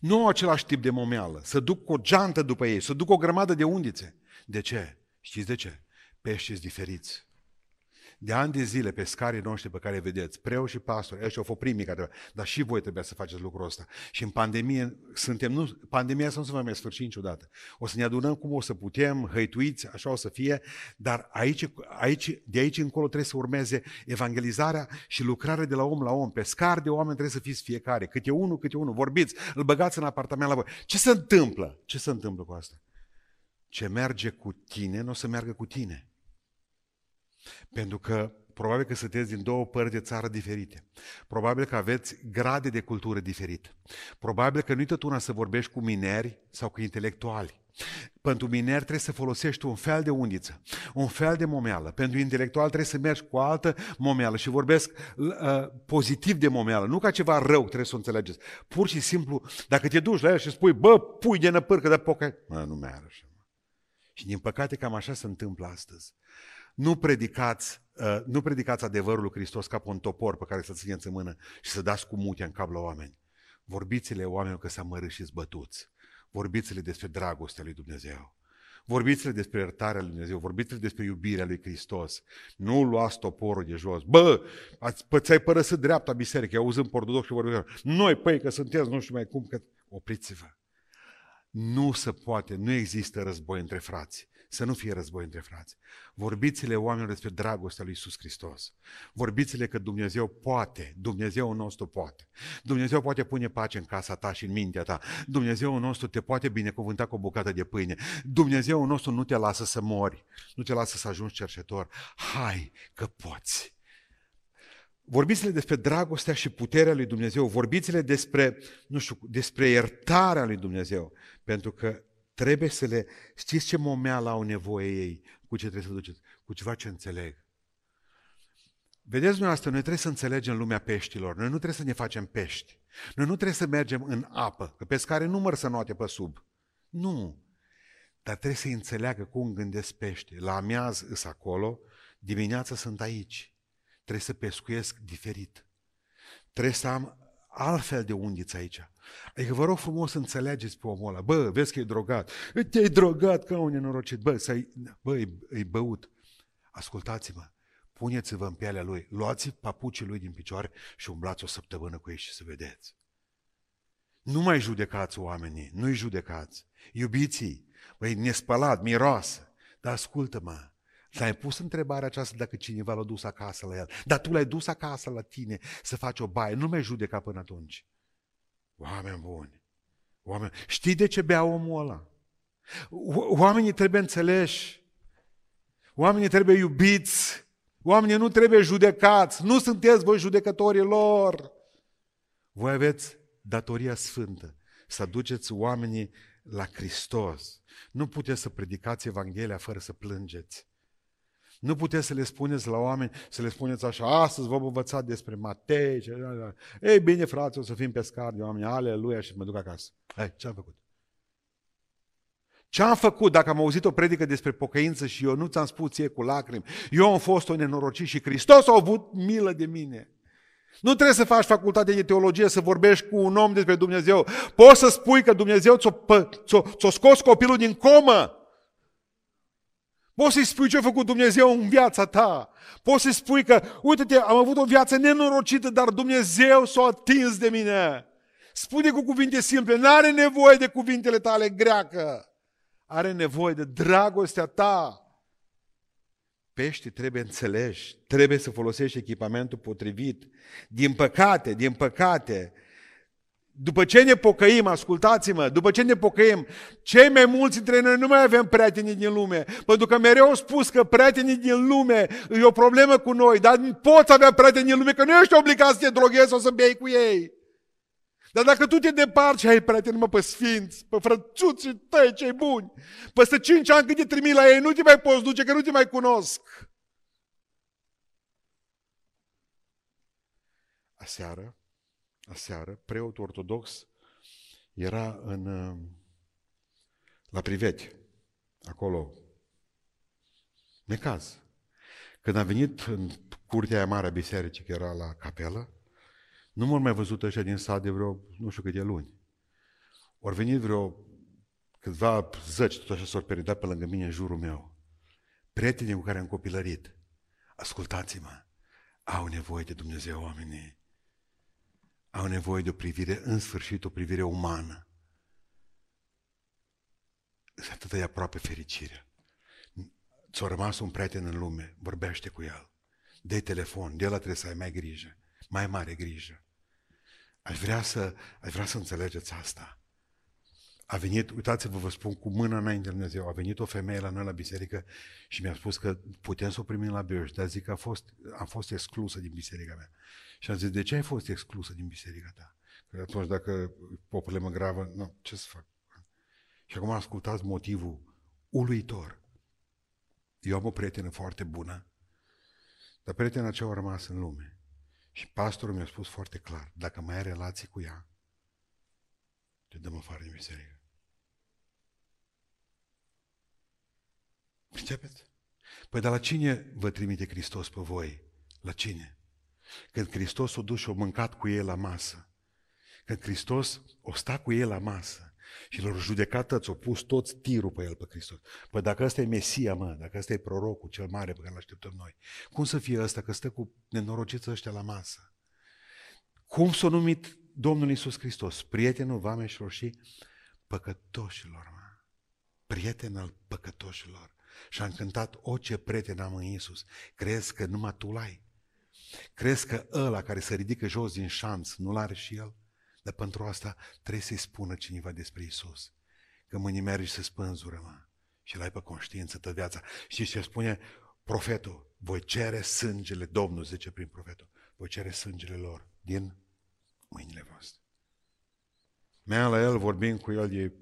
Nu au același tip de momeală. Să duc o geantă după ei, să duc o grămadă de undițe. De ce? Știți de ce? Pești diferiți. De ani de zile, pescarii noștri pe care îi vedeți, preu și pastori, ăștia au fost primii care dar și voi trebuie să faceți lucrul ăsta. Și în pandemie, suntem, nu, pandemia asta nu se va mai sfârși niciodată. O să ne adunăm cum o să putem, hăituiți, așa o să fie, dar aici, aici, de aici încolo trebuie să urmeze evangelizarea și lucrarea de la om la om. Pescar de oameni trebuie să fiți fiecare, câte unul, câte unul, vorbiți, îl băgați în apartament la voi. Ce se întâmplă? Ce se întâmplă cu asta? Ce merge cu tine, nu o să meargă cu tine. Pentru că probabil că sunteți din două părți de țară diferite. Probabil că aveți grade de cultură diferite. Probabil că nu-i tot una să vorbești cu mineri sau cu intelectuali. Pentru mineri trebuie să folosești un fel de undiță, un fel de momeală. Pentru intelectual trebuie să mergi cu altă momeală și vorbesc uh, pozitiv de momeală, nu ca ceva rău, trebuie să o înțelegeți. Pur și simplu, dacă te duci la el și spui, bă, pui de năpârcă de poca, mă, nu mai are așa. Și din păcate cam așa se întâmplă astăzi. Nu predicați, uh, nu predicați adevărul lui Hristos ca pe un topor pe care să țineți în mână și să dați cu mutea în cap la oameni. Vorbiți-le oamenilor că s-a mărât și zbătuți. Vorbiți-le despre dragostea lui Dumnezeu. Vorbiți-le despre iertarea lui Dumnezeu, vorbiți-le despre iubirea lui Hristos. Nu luați toporul de jos. Bă, ați, pă, ți-ai părăsit dreapta biserică, auzând pe ortodox și vorbim. Noi, păi, că sunteți nu știu mai cum, că... Opriți-vă. Nu se poate, nu există război între frați să nu fie război între frați. Vorbiți-le oamenilor despre dragostea lui Iisus Hristos. Vorbiți-le că Dumnezeu poate, Dumnezeu nostru poate. Dumnezeu poate pune pace în casa ta și în mintea ta. Dumnezeu nostru te poate binecuvânta cu o bucată de pâine. Dumnezeu nostru nu te lasă să mori, nu te lasă să ajungi cercetor. Hai că poți. Vorbiți-le despre dragostea și puterea lui Dumnezeu, vorbiți-le despre, nu știu, despre iertarea lui Dumnezeu, pentru că trebuie să le... Știți ce momeală au nevoie ei? Cu ce trebuie să duceți? Cu ceva ce înțeleg. Vedeți dumneavoastră, noi trebuie să înțelegem lumea peștilor. Noi nu trebuie să ne facem pești. Noi nu trebuie să mergem în apă, că pescare nu măr să noate pe sub. Nu. Dar trebuie să înțeleagă cum gândesc pește. La amiaz îs acolo, dimineața sunt aici trebuie să pescuiesc diferit. Trebuie să am altfel de undiți aici. Adică vă rog frumos să înțelegeți pe omul ăla. Bă, vezi că e drogat. Te-ai drogat ca un nenorocit. Bă, să bă e, e băut. Ascultați-mă. Puneți-vă în pielea lui. Luați papucii lui din picioare și umblați o săptămână cu ei și să vedeți. Nu mai judecați oamenii, nu-i judecați. Iubiții, băi, nespălat, miroasă. Dar ascultă-mă, S-a pus întrebarea aceasta dacă cineva l-a dus acasă la el. Dar tu l-ai dus acasă la tine să faci o baie. Nu mai judeca până atunci. Oameni buni. Oameni... Știi de ce bea omul ăla? Oamenii trebuie înțeleși. Oamenii trebuie iubiți. Oamenii nu trebuie judecați. Nu sunteți voi judecătorii lor. Voi aveți datoria sfântă să duceți oamenii la Hristos. Nu puteți să predicați Evanghelia fără să plângeți. Nu puteți să le spuneți la oameni, să le spuneți așa, astăzi vom învăța despre Matei. Ei bine, frate, o să fim pescari de oameni, aleluia, și mă duc acasă. Hai, ce am făcut? Ce am făcut dacă am auzit o predică despre pocăință și eu nu ți-am spus ție cu lacrimi? Eu am fost o nenorocit și Hristos a avut milă de mine. Nu trebuie să faci facultate de teologie să vorbești cu un om despre Dumnezeu. Poți să spui că Dumnezeu ți-a, ți-a, ți-a scos copilul din comă. Poți să-i spui ce a făcut Dumnezeu în viața ta. Poți să-i spui că, uite-te, am avut o viață nenorocită, dar Dumnezeu s-a atins de mine. Spune cu cuvinte simple, nu are nevoie de cuvintele tale greacă. Are nevoie de dragostea ta. Pești trebuie înțelegi, trebuie să folosești echipamentul potrivit. Din păcate, din păcate, după ce ne pocăim, ascultați-mă, după ce ne pocăim, cei mai mulți dintre noi nu mai avem prieteni din lume. Pentru că mereu au spus că prietenii din lume e o problemă cu noi, dar poți avea prieteni din lume, că nu ești obligat să te droghezi sau să bei cu ei. Dar dacă tu te deparți și ai prieteni, mă, pe sfinți, pe frățuții tăi cei buni, peste cinci ani când te trimi la ei, nu te mai poți duce, că nu te mai cunosc. Aseară, aseară, preotul ortodox era în, la Priveti, acolo, necaz. Când a venit în curtea aia mare a bisericii, care era la capelă, nu m-au mai văzut ăștia din sat de vreo, nu știu câte luni. Au venit vreo câțiva zăci, tot așa s-au peridat pe lângă mine în jurul meu. Prietenii cu care am copilărit, ascultați-mă, au nevoie de Dumnezeu oamenii au nevoie de o privire, în sfârșit, o privire umană. Să atât de aproape fericirea. Ți-a rămas un prieten în lume, vorbește cu el. dă telefon, de el trebuie să ai mai grijă, mai mare grijă. Aș vrea să, aș vrea să înțelegeți asta. A venit, uitați-vă, vă spun cu mâna înainte de Dumnezeu, a venit o femeie la noi la biserică și mi-a spus că putem să o primim la Bioș, dar zic că a fost, am fost exclusă din biserica mea. Și am zis, de ce ai fost exclusă din biserica ta? Că atunci dacă o problemă gravă, nu, ce să fac? Și acum ascultați motivul uluitor. Eu am o prietenă foarte bună, dar prietena aceea a rămas în lume. Și pastorul mi-a spus foarte clar, dacă mai ai relații cu ea, te dăm afară din biserică. Începeți? Păi dar la cine vă trimite Hristos pe voi? La cine? Când Hristos o dus și o mâncat cu ei la masă. Când Hristos o sta cu ei la masă și l-au judecat toți, au pus toți tirul pe el, pe Hristos. Păi dacă ăsta e Mesia, mă, dacă ăsta e prorocul cel mare pe care îl așteptăm noi, cum să fie ăsta că stă cu nenorociți ăștia la masă? Cum s-a numit Domnul Iisus Hristos? Prietenul vameșilor și păcătoșilor, mă. Prieten al păcătoșilor. și am cântat, o ce prieten am în Iisus. Crezi că numai tu l-ai? Crezi că ăla care se ridică jos din șanț nu l-are și el? Dar pentru asta trebuie să-i spună cineva despre Isus. Că mâine mergi să spânzură, mă. Și l-ai pe conștiință tot viața. Și ce spune profetul? Voi cere sângele, Domnul zice prin profetul, voi cere sângele lor din mâinile voastre. Mea la el, vorbim cu el, e,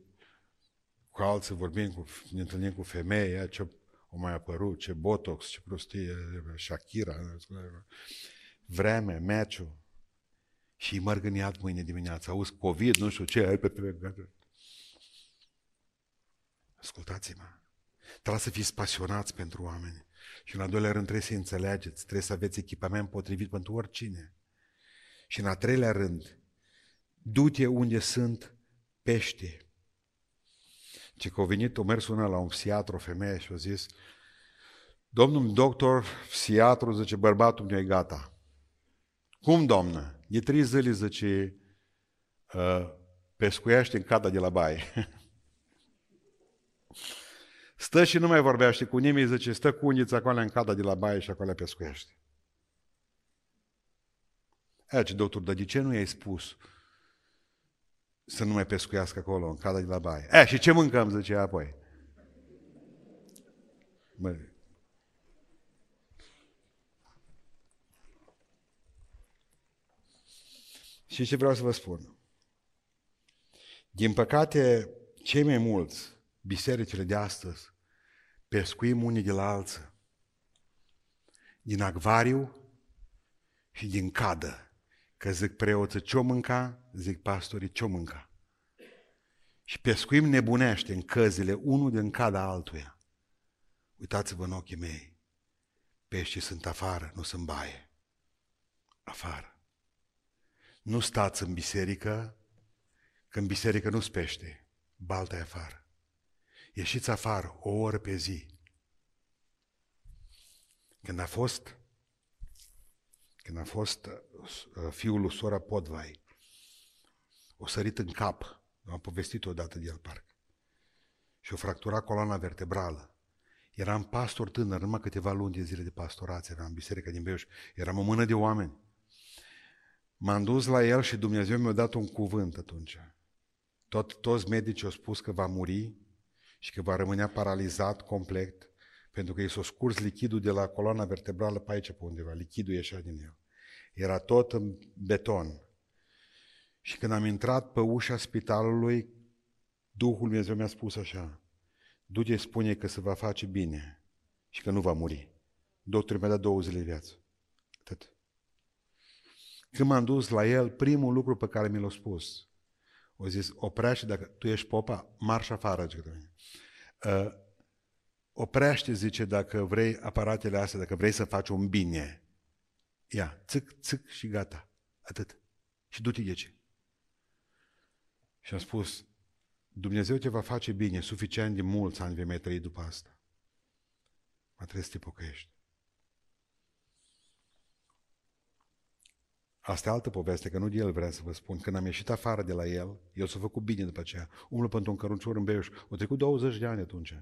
cu alții, vorbim cu, ne întâlnim cu femei, ce o mai apărut, ce botox, ce prostie, Shakira, vreme, meciul. Și îi merg în iad mâine dimineața, auzi COVID, nu știu ce, ai pe televizor. Ascultați-mă. Trebuie să fiți pasionați pentru oameni. Și în al doilea rând trebuie să înțelegeți, trebuie să aveți echipament potrivit pentru oricine. Și în al treilea rând, du-te unde sunt pește. Ce că a venit, o mers una la un psiatru, o femeie și a zis, domnul doctor, psiatru, zice, bărbatul meu e gata. Cum, doamnă? E trei zile, zice, uh, pescuiește în cada de la baie. Stă și nu mai vorbește cu nimeni, zice, stă cu undița acolo în cada de la baie și acolo pescuiește. Aici, doctor, dar de ce nu i-ai spus să nu mai pescuiască acolo, în cada de la baie? E, și ce mâncăm, zice apoi? Bă. Și ce vreau să vă spun? Din păcate, cei mai mulți, bisericile de astăzi, pescuim unii de la alții. Din acvariu și din cadă. Că zic preoții ce-o mânca, zic pastorii ce-o mânca. Și pescuim nebunește în căzile unul din cada altuia. Uitați-vă în ochii mei. Peștii sunt afară, nu sunt baie. Afară. Nu stați în biserică, că în biserică nu-ți pește. Balta e afară. Ieșiți afară o oră pe zi. Când a fost când a fost uh, fiul lui sora Podvai, o sărit în cap, am povestit odată de el parcă, și o fracturat coloana vertebrală. Eram pastor tânăr, numai câteva luni de zile de pastorație, eram în biserica din Beiuș, eram o mână de oameni. M-am dus la el și Dumnezeu mi-a dat un cuvânt atunci. Tot, toți medicii au spus că va muri și că va rămâne paralizat complet pentru că i s-a scurs lichidul de la coloana vertebrală pe aici pe undeva, lichidul ieșea din el. Era tot în beton. Și când am intrat pe ușa spitalului, Duhul Dumnezeu mi-a spus așa, du-te spune că se va face bine și că nu va muri. Doctorul mi-a dat două zile viață. Atât. Când m-am dus la el, primul lucru pe care mi l-a spus, o zis, oprește, dacă tu ești popa, marș afară, zice uh, oprește, zice, dacă vrei aparatele astea, dacă vrei să faci un bine. Ia, țic, țic și gata. Atât. Și du-te de ce. Și am spus, Dumnezeu te va face bine, suficient de mulți ani vei mai trăi după asta. Mă trebuie să te pocăiești. Asta e altă poveste, că nu de el vrea să vă spun. Când am ieșit afară de la el, el s-a făcut bine după aceea. Umblă pentru un căruncior în Beiuș. Au trecut 20 de ani atunci.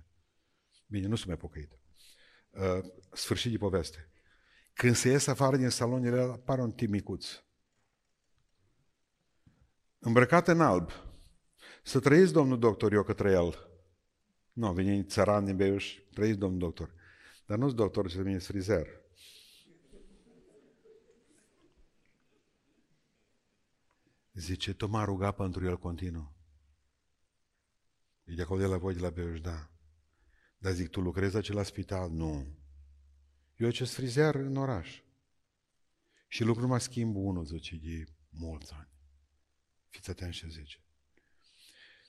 Bine, nu s-a mai pocăit. Uh, sfârșit de poveste. Când se ies afară din salon, el apare un tip micuț. Îmbrăcat în alb. Să trăiți, domnul doctor, eu către el. Nu, vine țăran din Beiuș, trăiți, domnul doctor. Dar nu-s doctor, ci vine frizer. Zice, tu m-a rugat pentru el continuu. E de acolo de la voi de la Beiuș, da. Dar zic, tu lucrezi aici la spital? Nu. Eu ce frizer în oraș. Și lucrul mă schimb unul, zice, de mulți ani. Fiți atenți ce zice.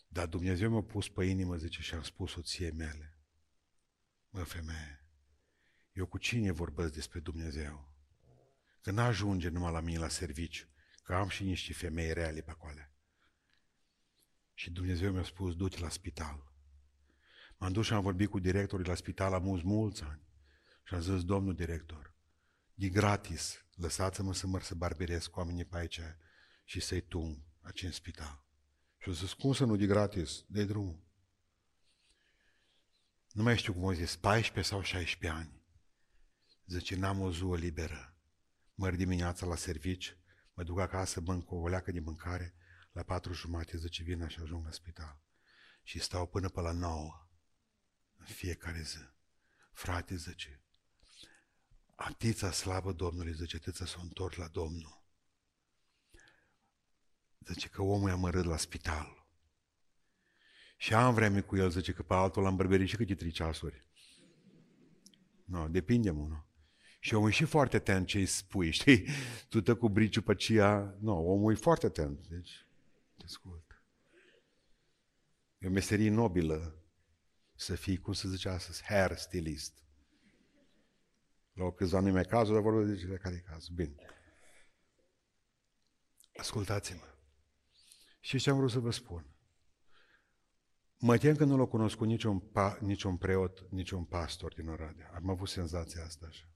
Dar Dumnezeu mi-a pus pe inimă, zice, și am spus soției mele. Mă, femeie, eu cu cine vorbesc despre Dumnezeu? Că n-ajunge numai la mine la serviciu, că am și niște femei reale pe acolo. Și Dumnezeu mi-a spus, du-te la spital. M-am dus și am vorbit cu directorul la spital, am mulți, mulți ani. Și am zis, domnul director, e gratis, lăsați-mă să mă să barberez cu oamenii pe aici și să-i tung aici în spital. Și am zis, cum să nu de gratis? de drumul. nu mai știu cum o zis, 14 sau 16 ani. Zice, n-am o zuă liberă. Măr dimineața la servici, mă duc acasă, mânc o leacă de mâncare, la patru jumate, zice, vin și ajung la spital. Și stau până pe la nouă, în fiecare zi. Frate, zice, atița slabă Domnului, zice, tița s-o întors la Domnul. Zice că omul e amărât la spital. Și am vreme cu el, zice că pe altul l-am bărberit și câte trei ceasuri. Nu, no, depinde, mă, nu. Și omul e și foarte atent ce îi spui, știi? Tu te cu briciu pe cia... Nu, no, omul e foarte atent, deci te ascult. E o meserie nobilă să fii, cum se zice astăzi, hair stylist. La câțiva nume cazul, dar vorbesc de care e cazul. Bine. Ascultați-mă. Și ce am vrut să vă spun? Mă tem că nu l-a cunoscut niciun, pa, niciun preot, niciun pastor din Oradea. Am avut senzația asta așa.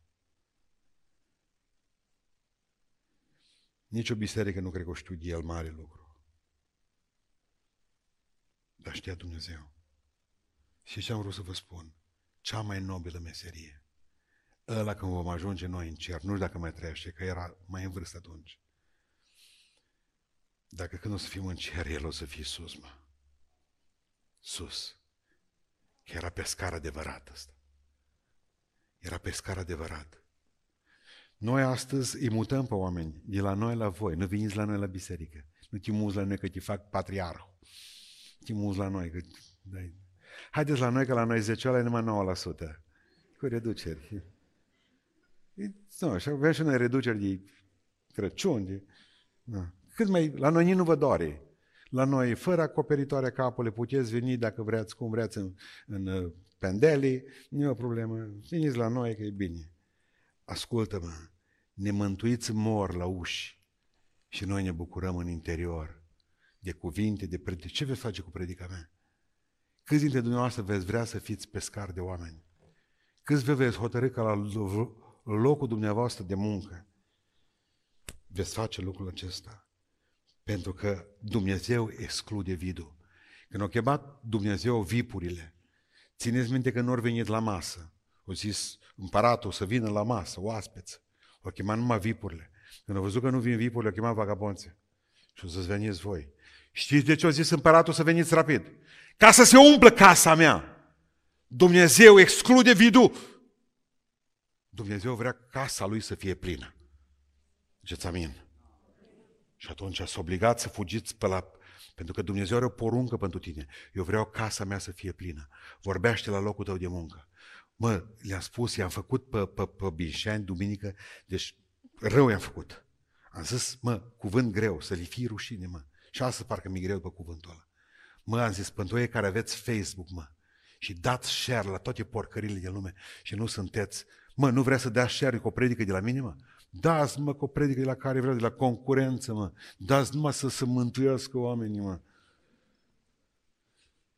Nici o biserică nu cred că o știu de el mare lucru. Dar știa Dumnezeu. Și ce am vrut să vă spun? Cea mai nobilă meserie. Ăla când vom ajunge noi în cer, nu știu dacă mai trăiește, că era mai în vârstă atunci. Dacă când o să fim în cer, el o să fie sus, mă. Sus. Că era pescar adevărat ăsta. Era pescar adevărat. Noi astăzi îi mutăm pe oameni de la noi la voi. Nu veniți la noi la biserică. Nu te muzi la noi că te fac patriarh. Te muzi la noi. Că... Haideți la noi că la noi 10 ăla e numai 9%. Cu reduceri. Nu, așa avem și noi reduceri de Crăciun. De... Da. Cât mai... La noi nu vă doare. La noi, fără acoperitoare capului, puteți veni dacă vreți, cum vreți, în, în uh, pendeli, nu e o problemă. Veniți la noi că e bine. Ascultă-mă, ne mântuiți mor la uși și noi ne bucurăm în interior de cuvinte, de predică. Ce veți face cu predica mea? Câți dintre dumneavoastră veți vrea să fiți pescar de oameni? Câți vă veți hotărâ ca la locul dumneavoastră de muncă veți face lucrul acesta? Pentru că Dumnezeu exclude vidul. Când a chemat Dumnezeu vipurile, țineți minte că nu au venit la masă. Au zis împăratul să vină la masă, oaspeți. O chemat numai vipurile. Când au văzut că nu vin vipurile, au chemat vagabonțe. Și o să veniți voi. Știți de ce au zis împăratul să veniți rapid? Ca să se umplă casa mea. Dumnezeu exclude vidul. Dumnezeu vrea casa lui să fie plină. Ziceți amin. Și atunci ați obligat să fugiți pe la... Pentru că Dumnezeu are o poruncă pentru tine. Eu vreau casa mea să fie plină. Vorbește la locul tău de muncă. Mă, le-am spus, i-am făcut pe, pe, pe Binșani, duminică, deci rău i-am făcut. Am zis, mă, cuvânt greu, să li fie rușine, mă. Și asta parcă mi greu pe cuvântul ăla. Mă, am zis, pentru ei care aveți Facebook, mă, și dați share la toate porcările de lume și nu sunteți, mă, nu vrea să dea share cu o predică de la mine, mă? Dați, mă, cu o predică de la care vreau, de la concurență, mă. Dați numai să se mântuiască oamenii, mă.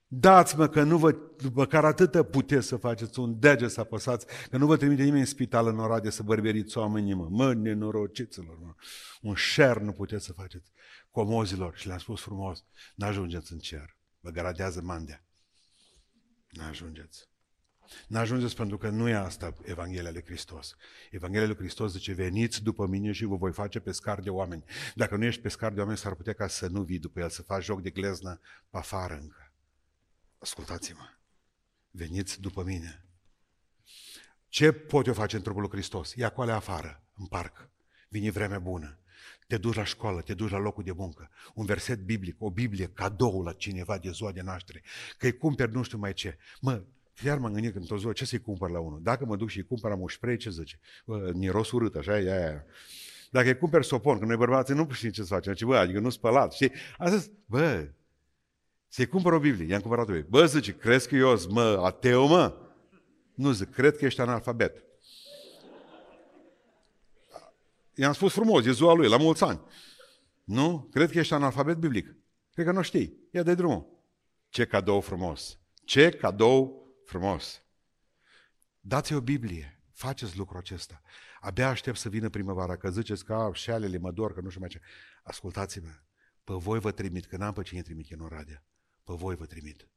Dați-mă că nu vă, măcar atâta puteți să faceți un deget să apăsați, că nu vă trimite nimeni în spital în Oradea să bărberiți oamenii, mă. Mă, nenorociților, mă. Un share nu puteți să faceți comozilor. Și le-am spus frumos, n-ajungeți în cer. Vă garadează mandea. N-ajungeți. N-ajungeți pentru că nu e asta Evanghelia lui Hristos. Evanghelia lui Hristos zice, veniți după mine și vă voi face pescar de oameni. Dacă nu ești pescar de oameni, s-ar putea ca să nu vii după el, să faci joc de gleznă pe afară încă. Ascultați-mă, veniți după mine. Ce pot eu face în trupul lui Hristos? Ia coale afară, în parc. Vine vremea bună. Te duci la școală, te duci la locul de muncă. Un verset biblic, o Biblie, cadou la cineva de ziua de naștere. Că îi cumperi nu știu mai ce. Mă, chiar m-am gândit când o ziua, ce să-i cumpăr la unul? Dacă mă duc și îi cumpăr la mușprei, ce zice? Bă, miros urât, așa e aia. Dacă îi cumperi sopon, că noi bărbații nu știm ce să facem, ce bă, adică nu spălat, știi? A zis, bă, să-i cumpăr o Biblie, i-am cumpărat o Biblie. Bă, zice, crezi că eu mă, ateu, mă? Nu zic, cred că ești analfabet. I-am spus frumos, e ziua lui, la mulți ani. Nu? Cred că ești analfabet biblic. Cred că nu știi. Ia de drumul. Ce cadou frumos. Ce cadou frumos. Dați o Biblie. Faceți lucrul acesta. Abia aștept să vină primăvara, că ziceți că șalele mă dor, că nu știu mai ce. Ascultați-mă. Pe voi vă trimit, că n-am pe cine trimit în Oradea. Pe voi vă trimit.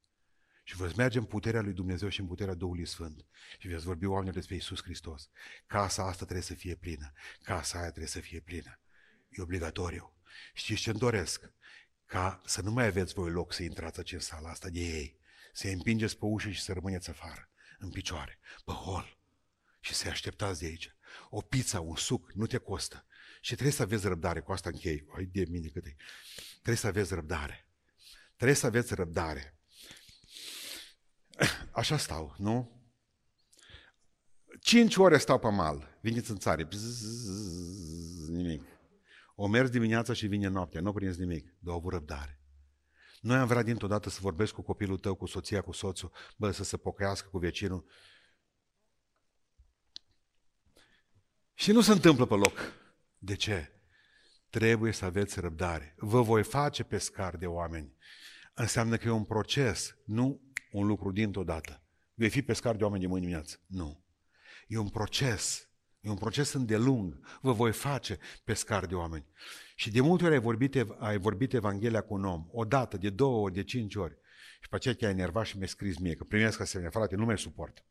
Și veți merge în puterea lui Dumnezeu și în puterea Duhului Sfânt. Și veți vorbi oamenilor despre Iisus Hristos. Casa asta trebuie să fie plină. Casa aia trebuie să fie plină. E obligatoriu. Știți ce-mi doresc? Ca să nu mai aveți voi loc să intrați în sala asta de ei. Să-i împingeți pe ușă și să rămâneți afară, în picioare, pe hol. Și să-i așteptați de aici. O pizza, un suc, nu te costă. Și trebuie să aveți răbdare, cu asta închei. Hai de mine cât e. Trebuie să aveți răbdare. Trebuie să aveți răbdare. Așa stau, nu? Cinci ore stau pe mal. Veniți în țară. nimic. O mers dimineața și vine noaptea. Nu prins nimic. Dar au avut răbdare. Noi am vrea dintr-o dată să vorbesc cu copilul tău, cu soția, cu soțul, bă, să se pocăiască cu vecinul. Și nu se întâmplă pe loc. De ce? Trebuie să aveți răbdare. Vă voi face pescar de oameni. Înseamnă că e un proces, nu un lucru dintr-o dată. Vei fi pescar de oameni de mâine dimineață. Nu. E un proces. E un proces îndelung. Vă voi face pescar de oameni. Și de multe ori ai vorbit, ai vorbit Evanghelia cu un om. O dată, de două ori, de cinci ori. Și pe aceea te-ai enervat și mi-ai scris mie că primesc asemenea, frate, nu mai suport.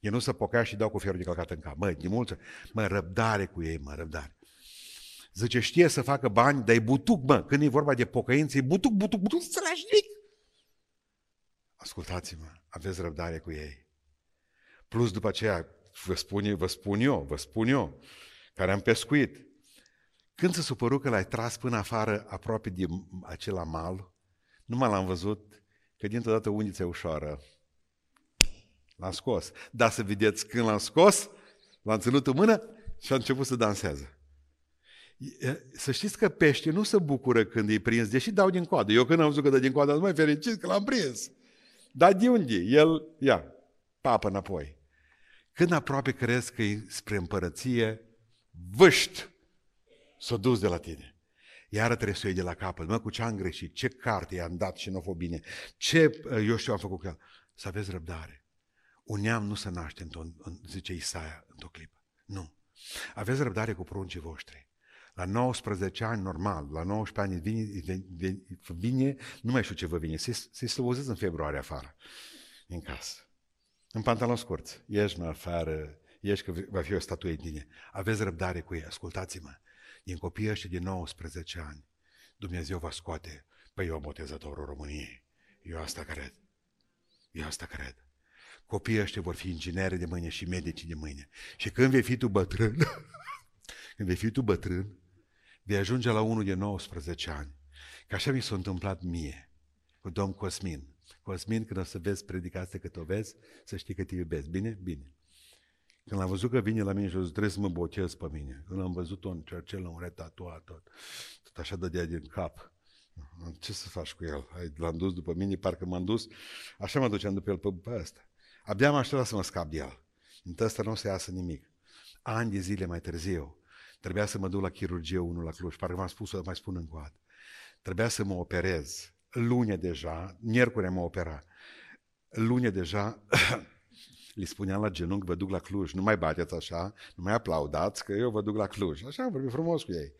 E nu să pocea și dau cu fierul de călcat în cap. Măi, de mulți, mă, răbdare cu ei, mă, răbdare. Zice, știe să facă bani, dar e butuc, mă. Când e vorba de pocăință, e butuc, butuc, butuc, să lași nimic. Ascultați-mă, aveți răbdare cu ei. Plus după aceea, vă spun, vă spun eu, vă spun eu, care am pescuit. Când se supăru că l-ai tras până afară, aproape de acela mal, nu mai l-am văzut, că dintr-o dată undița ușoară. L-am scos. Dar să vedeți când l-am scos, l-am ținut în mână și a început să danseze. Să știți că pește nu se bucură când e prins, deși dau din coadă. Eu când am văzut că dă din coadă, am mai fericit că l-am prins. Dar de unde? El, ia, papă înapoi. Când aproape crezi că e spre împărăție, vâști, s-a dus de la tine. Iară trebuie să o iei de la capăt. Mă, cu ce am greșit? Ce carte i-am dat și nu a fost bine? Ce, eu știu, am făcut cu el? Să aveți răbdare. Un neam nu se naște, într-o, zice Isaia, într-o clipă. Nu. Aveți răbdare cu pruncii voștri. La 19 ani, normal, la 19 ani vine, vine, vine nu mai știu ce vă vine, se, se slăbozesc în februarie afară, în casă. În pantaloni scurți, ieși mă afară, ieși că va fi o statuie din tine. Aveți răbdare cu ei, ascultați-mă. Din copiii ăștia de 19 ani, Dumnezeu va scoate pe eu botezătorul României. Eu asta cred. Eu asta cred. Copiii ăștia vor fi ingineri de mâine și medici de mâine. Și când vei fi tu bătrân, când vei fi tu bătrân, vei ajunge la unul de 19 ani. Că așa mi s-a întâmplat mie, cu domn Cosmin. Cosmin, când o să vezi predicația cât o vezi, să știi că te iubesc. Bine? Bine. Când l-am văzut că vine la mine și zis, trebuie să mă botez pe mine. Când am văzut-o în cercel, un retatuat tot. Tot așa dădea din cap. Ce să faci cu el? L-am dus după mine, parcă m-am dus, așa mă duceam după el pe, pe ăsta. Abia am așteptat să mă scap de el. În ăsta nu o să iasă nimic. Ani de zile mai târziu, Trebuia să mă duc la chirurgie unul la Cluj, parcă v-am spus, să mai spun încă o dată. Trebuia să mă operez. Lune deja, miercuri mă opera. Lune deja, li spuneam la genunchi, vă duc la Cluj, nu mai bateți așa, nu mai aplaudați că eu vă duc la Cluj. Așa am vorbit frumos cu ei.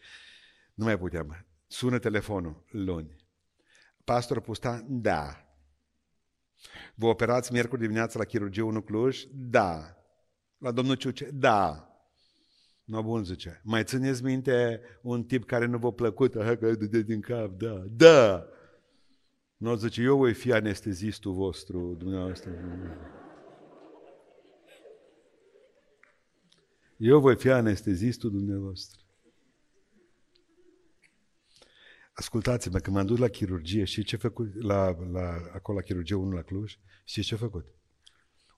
Nu mai puteam. Sună telefonul, luni. Pastor Pusta, da. Vă operați miercuri dimineața la chirurgie 1 Cluj? Da. La domnul Ciuce? Da. No, bun, zice. Mai țineți minte un tip care nu v-a plăcut? Aha, că de din cap, da. Da! Nu, zice, eu voi fi anestezistul vostru, dumneavoastră. Eu voi fi anestezistul dumneavoastră. Ascultați-mă, când m-am dus la chirurgie, și ce a făcut, la, la, acolo la chirurgie 1 la Cluj, și ce a făcut?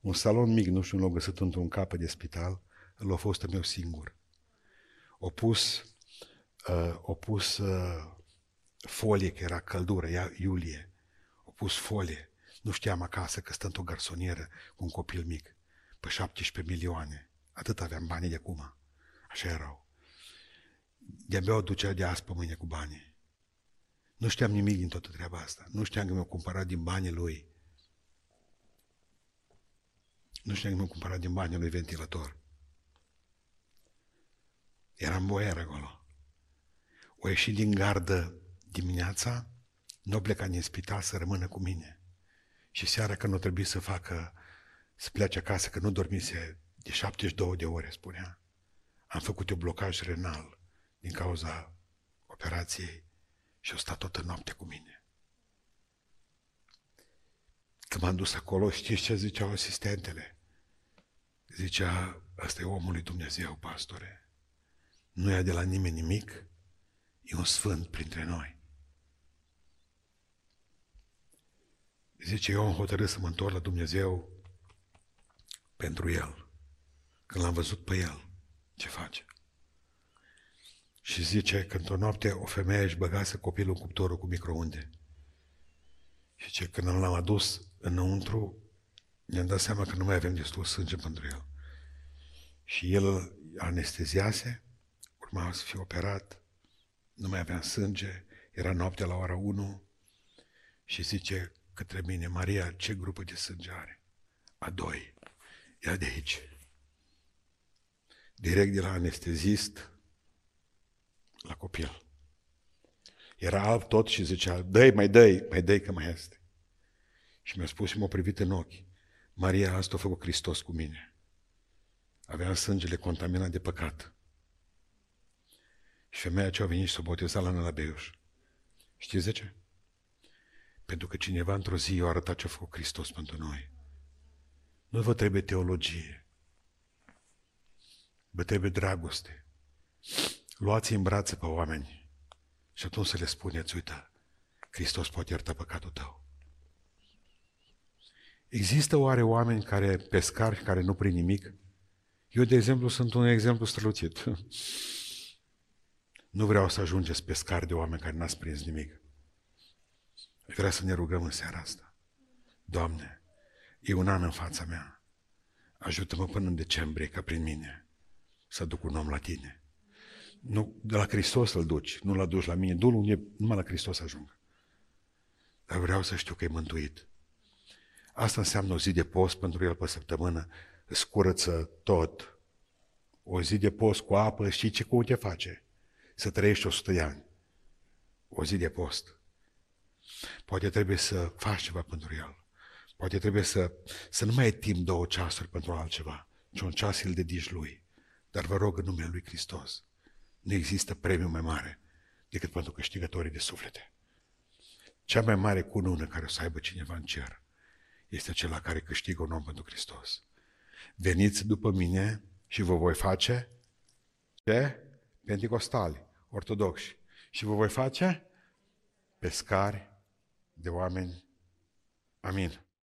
Un salon mic, nu știu, un loc găsit într-un capă de spital, l-a fost meu singur. O pus, uh, o pus uh, folie, că era căldură, ea iulie. O pus folie. Nu știam acasă că stă într-o garsonieră cu un copil mic. Pe 17 milioane. Atât aveam banii de acum. Așa erau. De-abia o ducea de azi pe mâine cu banii. Nu știam nimic din toată treaba asta. Nu știam că mi-au cumpărat din banii lui. Nu știam că mi-au cumpărat din banii lui ventilator. Eram boier acolo. O ieși din gardă dimineața, nu pleca din spital să rămână cu mine. Și seara când nu trebuie să facă, să plece acasă, că nu dormise de 72 de ore, spunea. Am făcut un blocaj renal din cauza operației și o stat toată noaptea cu mine. Când m-am dus acolo, știți ce ziceau asistentele? Zicea, ăsta e omul lui Dumnezeu, pastore. Nu ia de la nimeni nimic, e un sfânt printre noi. Zice, eu am hotărât să mă întorc la Dumnezeu pentru El. Când l-am văzut pe El, ce face? Și zice că într-o noapte o femeie își băgase copilul în cuptorul cu microunde. Și ce când l-am adus înăuntru, ne-am dat seama că nu mai avem destul sânge pentru el. Și el anesteziase, urma să fie operat, nu mai avea sânge, era noaptea la ora 1 și zice către mine, Maria, ce grupă de sânge are? A doi. Ia de aici. Direct de la anestezist la copil. Era alb tot și zicea, dă mai dă mai dă că mai este. Și mi-a spus și m-a privit în ochi. Maria, asta a făcut Hristos cu mine. Avea sângele contaminat de păcat. Și femeia ce a venit și s-a botezat la Nălabeuș. Știți de ce? Pentru că cineva într-o zi a arătat ce a făcut Hristos pentru noi. Nu vă trebuie teologie. Vă trebuie dragoste. Luați în brațe pe oameni și atunci să le spuneți, uite, Hristos poate ierta păcatul tău. Există oare oameni care, pescari, care nu prind nimic? Eu, de exemplu, sunt un exemplu strălucit. Nu vreau să ajungeți pescari de oameni care n-ați prins nimic. Vreau să ne rugăm în seara asta. Doamne, e un an în fața mea. Ajută-mă până în decembrie, ca prin mine, să duc un om la tine. Nu, de la Hristos îl duci, nu l duci la mine. Du-l unde numai la Hristos ajung. Dar vreau să știu că e mântuit. Asta înseamnă o zi de post pentru el pe săptămână. Îți curăță tot. O zi de post cu apă, știi ce cum te face? Să trăiești 100 de ani. O zi de post. Poate trebuie să faci ceva pentru el. Poate trebuie să, să nu mai ai timp două ceasuri pentru altceva, ci un ceas îl dedici lui. Dar vă rog în numele lui Hristos, nu există premiu mai mare decât pentru câștigătorii de suflete. Cea mai mare cunună care o să aibă cineva în cer este acela care câștigă un om pentru Hristos. Veniți după mine și vă voi face ce? Pentecostali, ortodoxi. Și vă voi face pescari de oameni. Amin.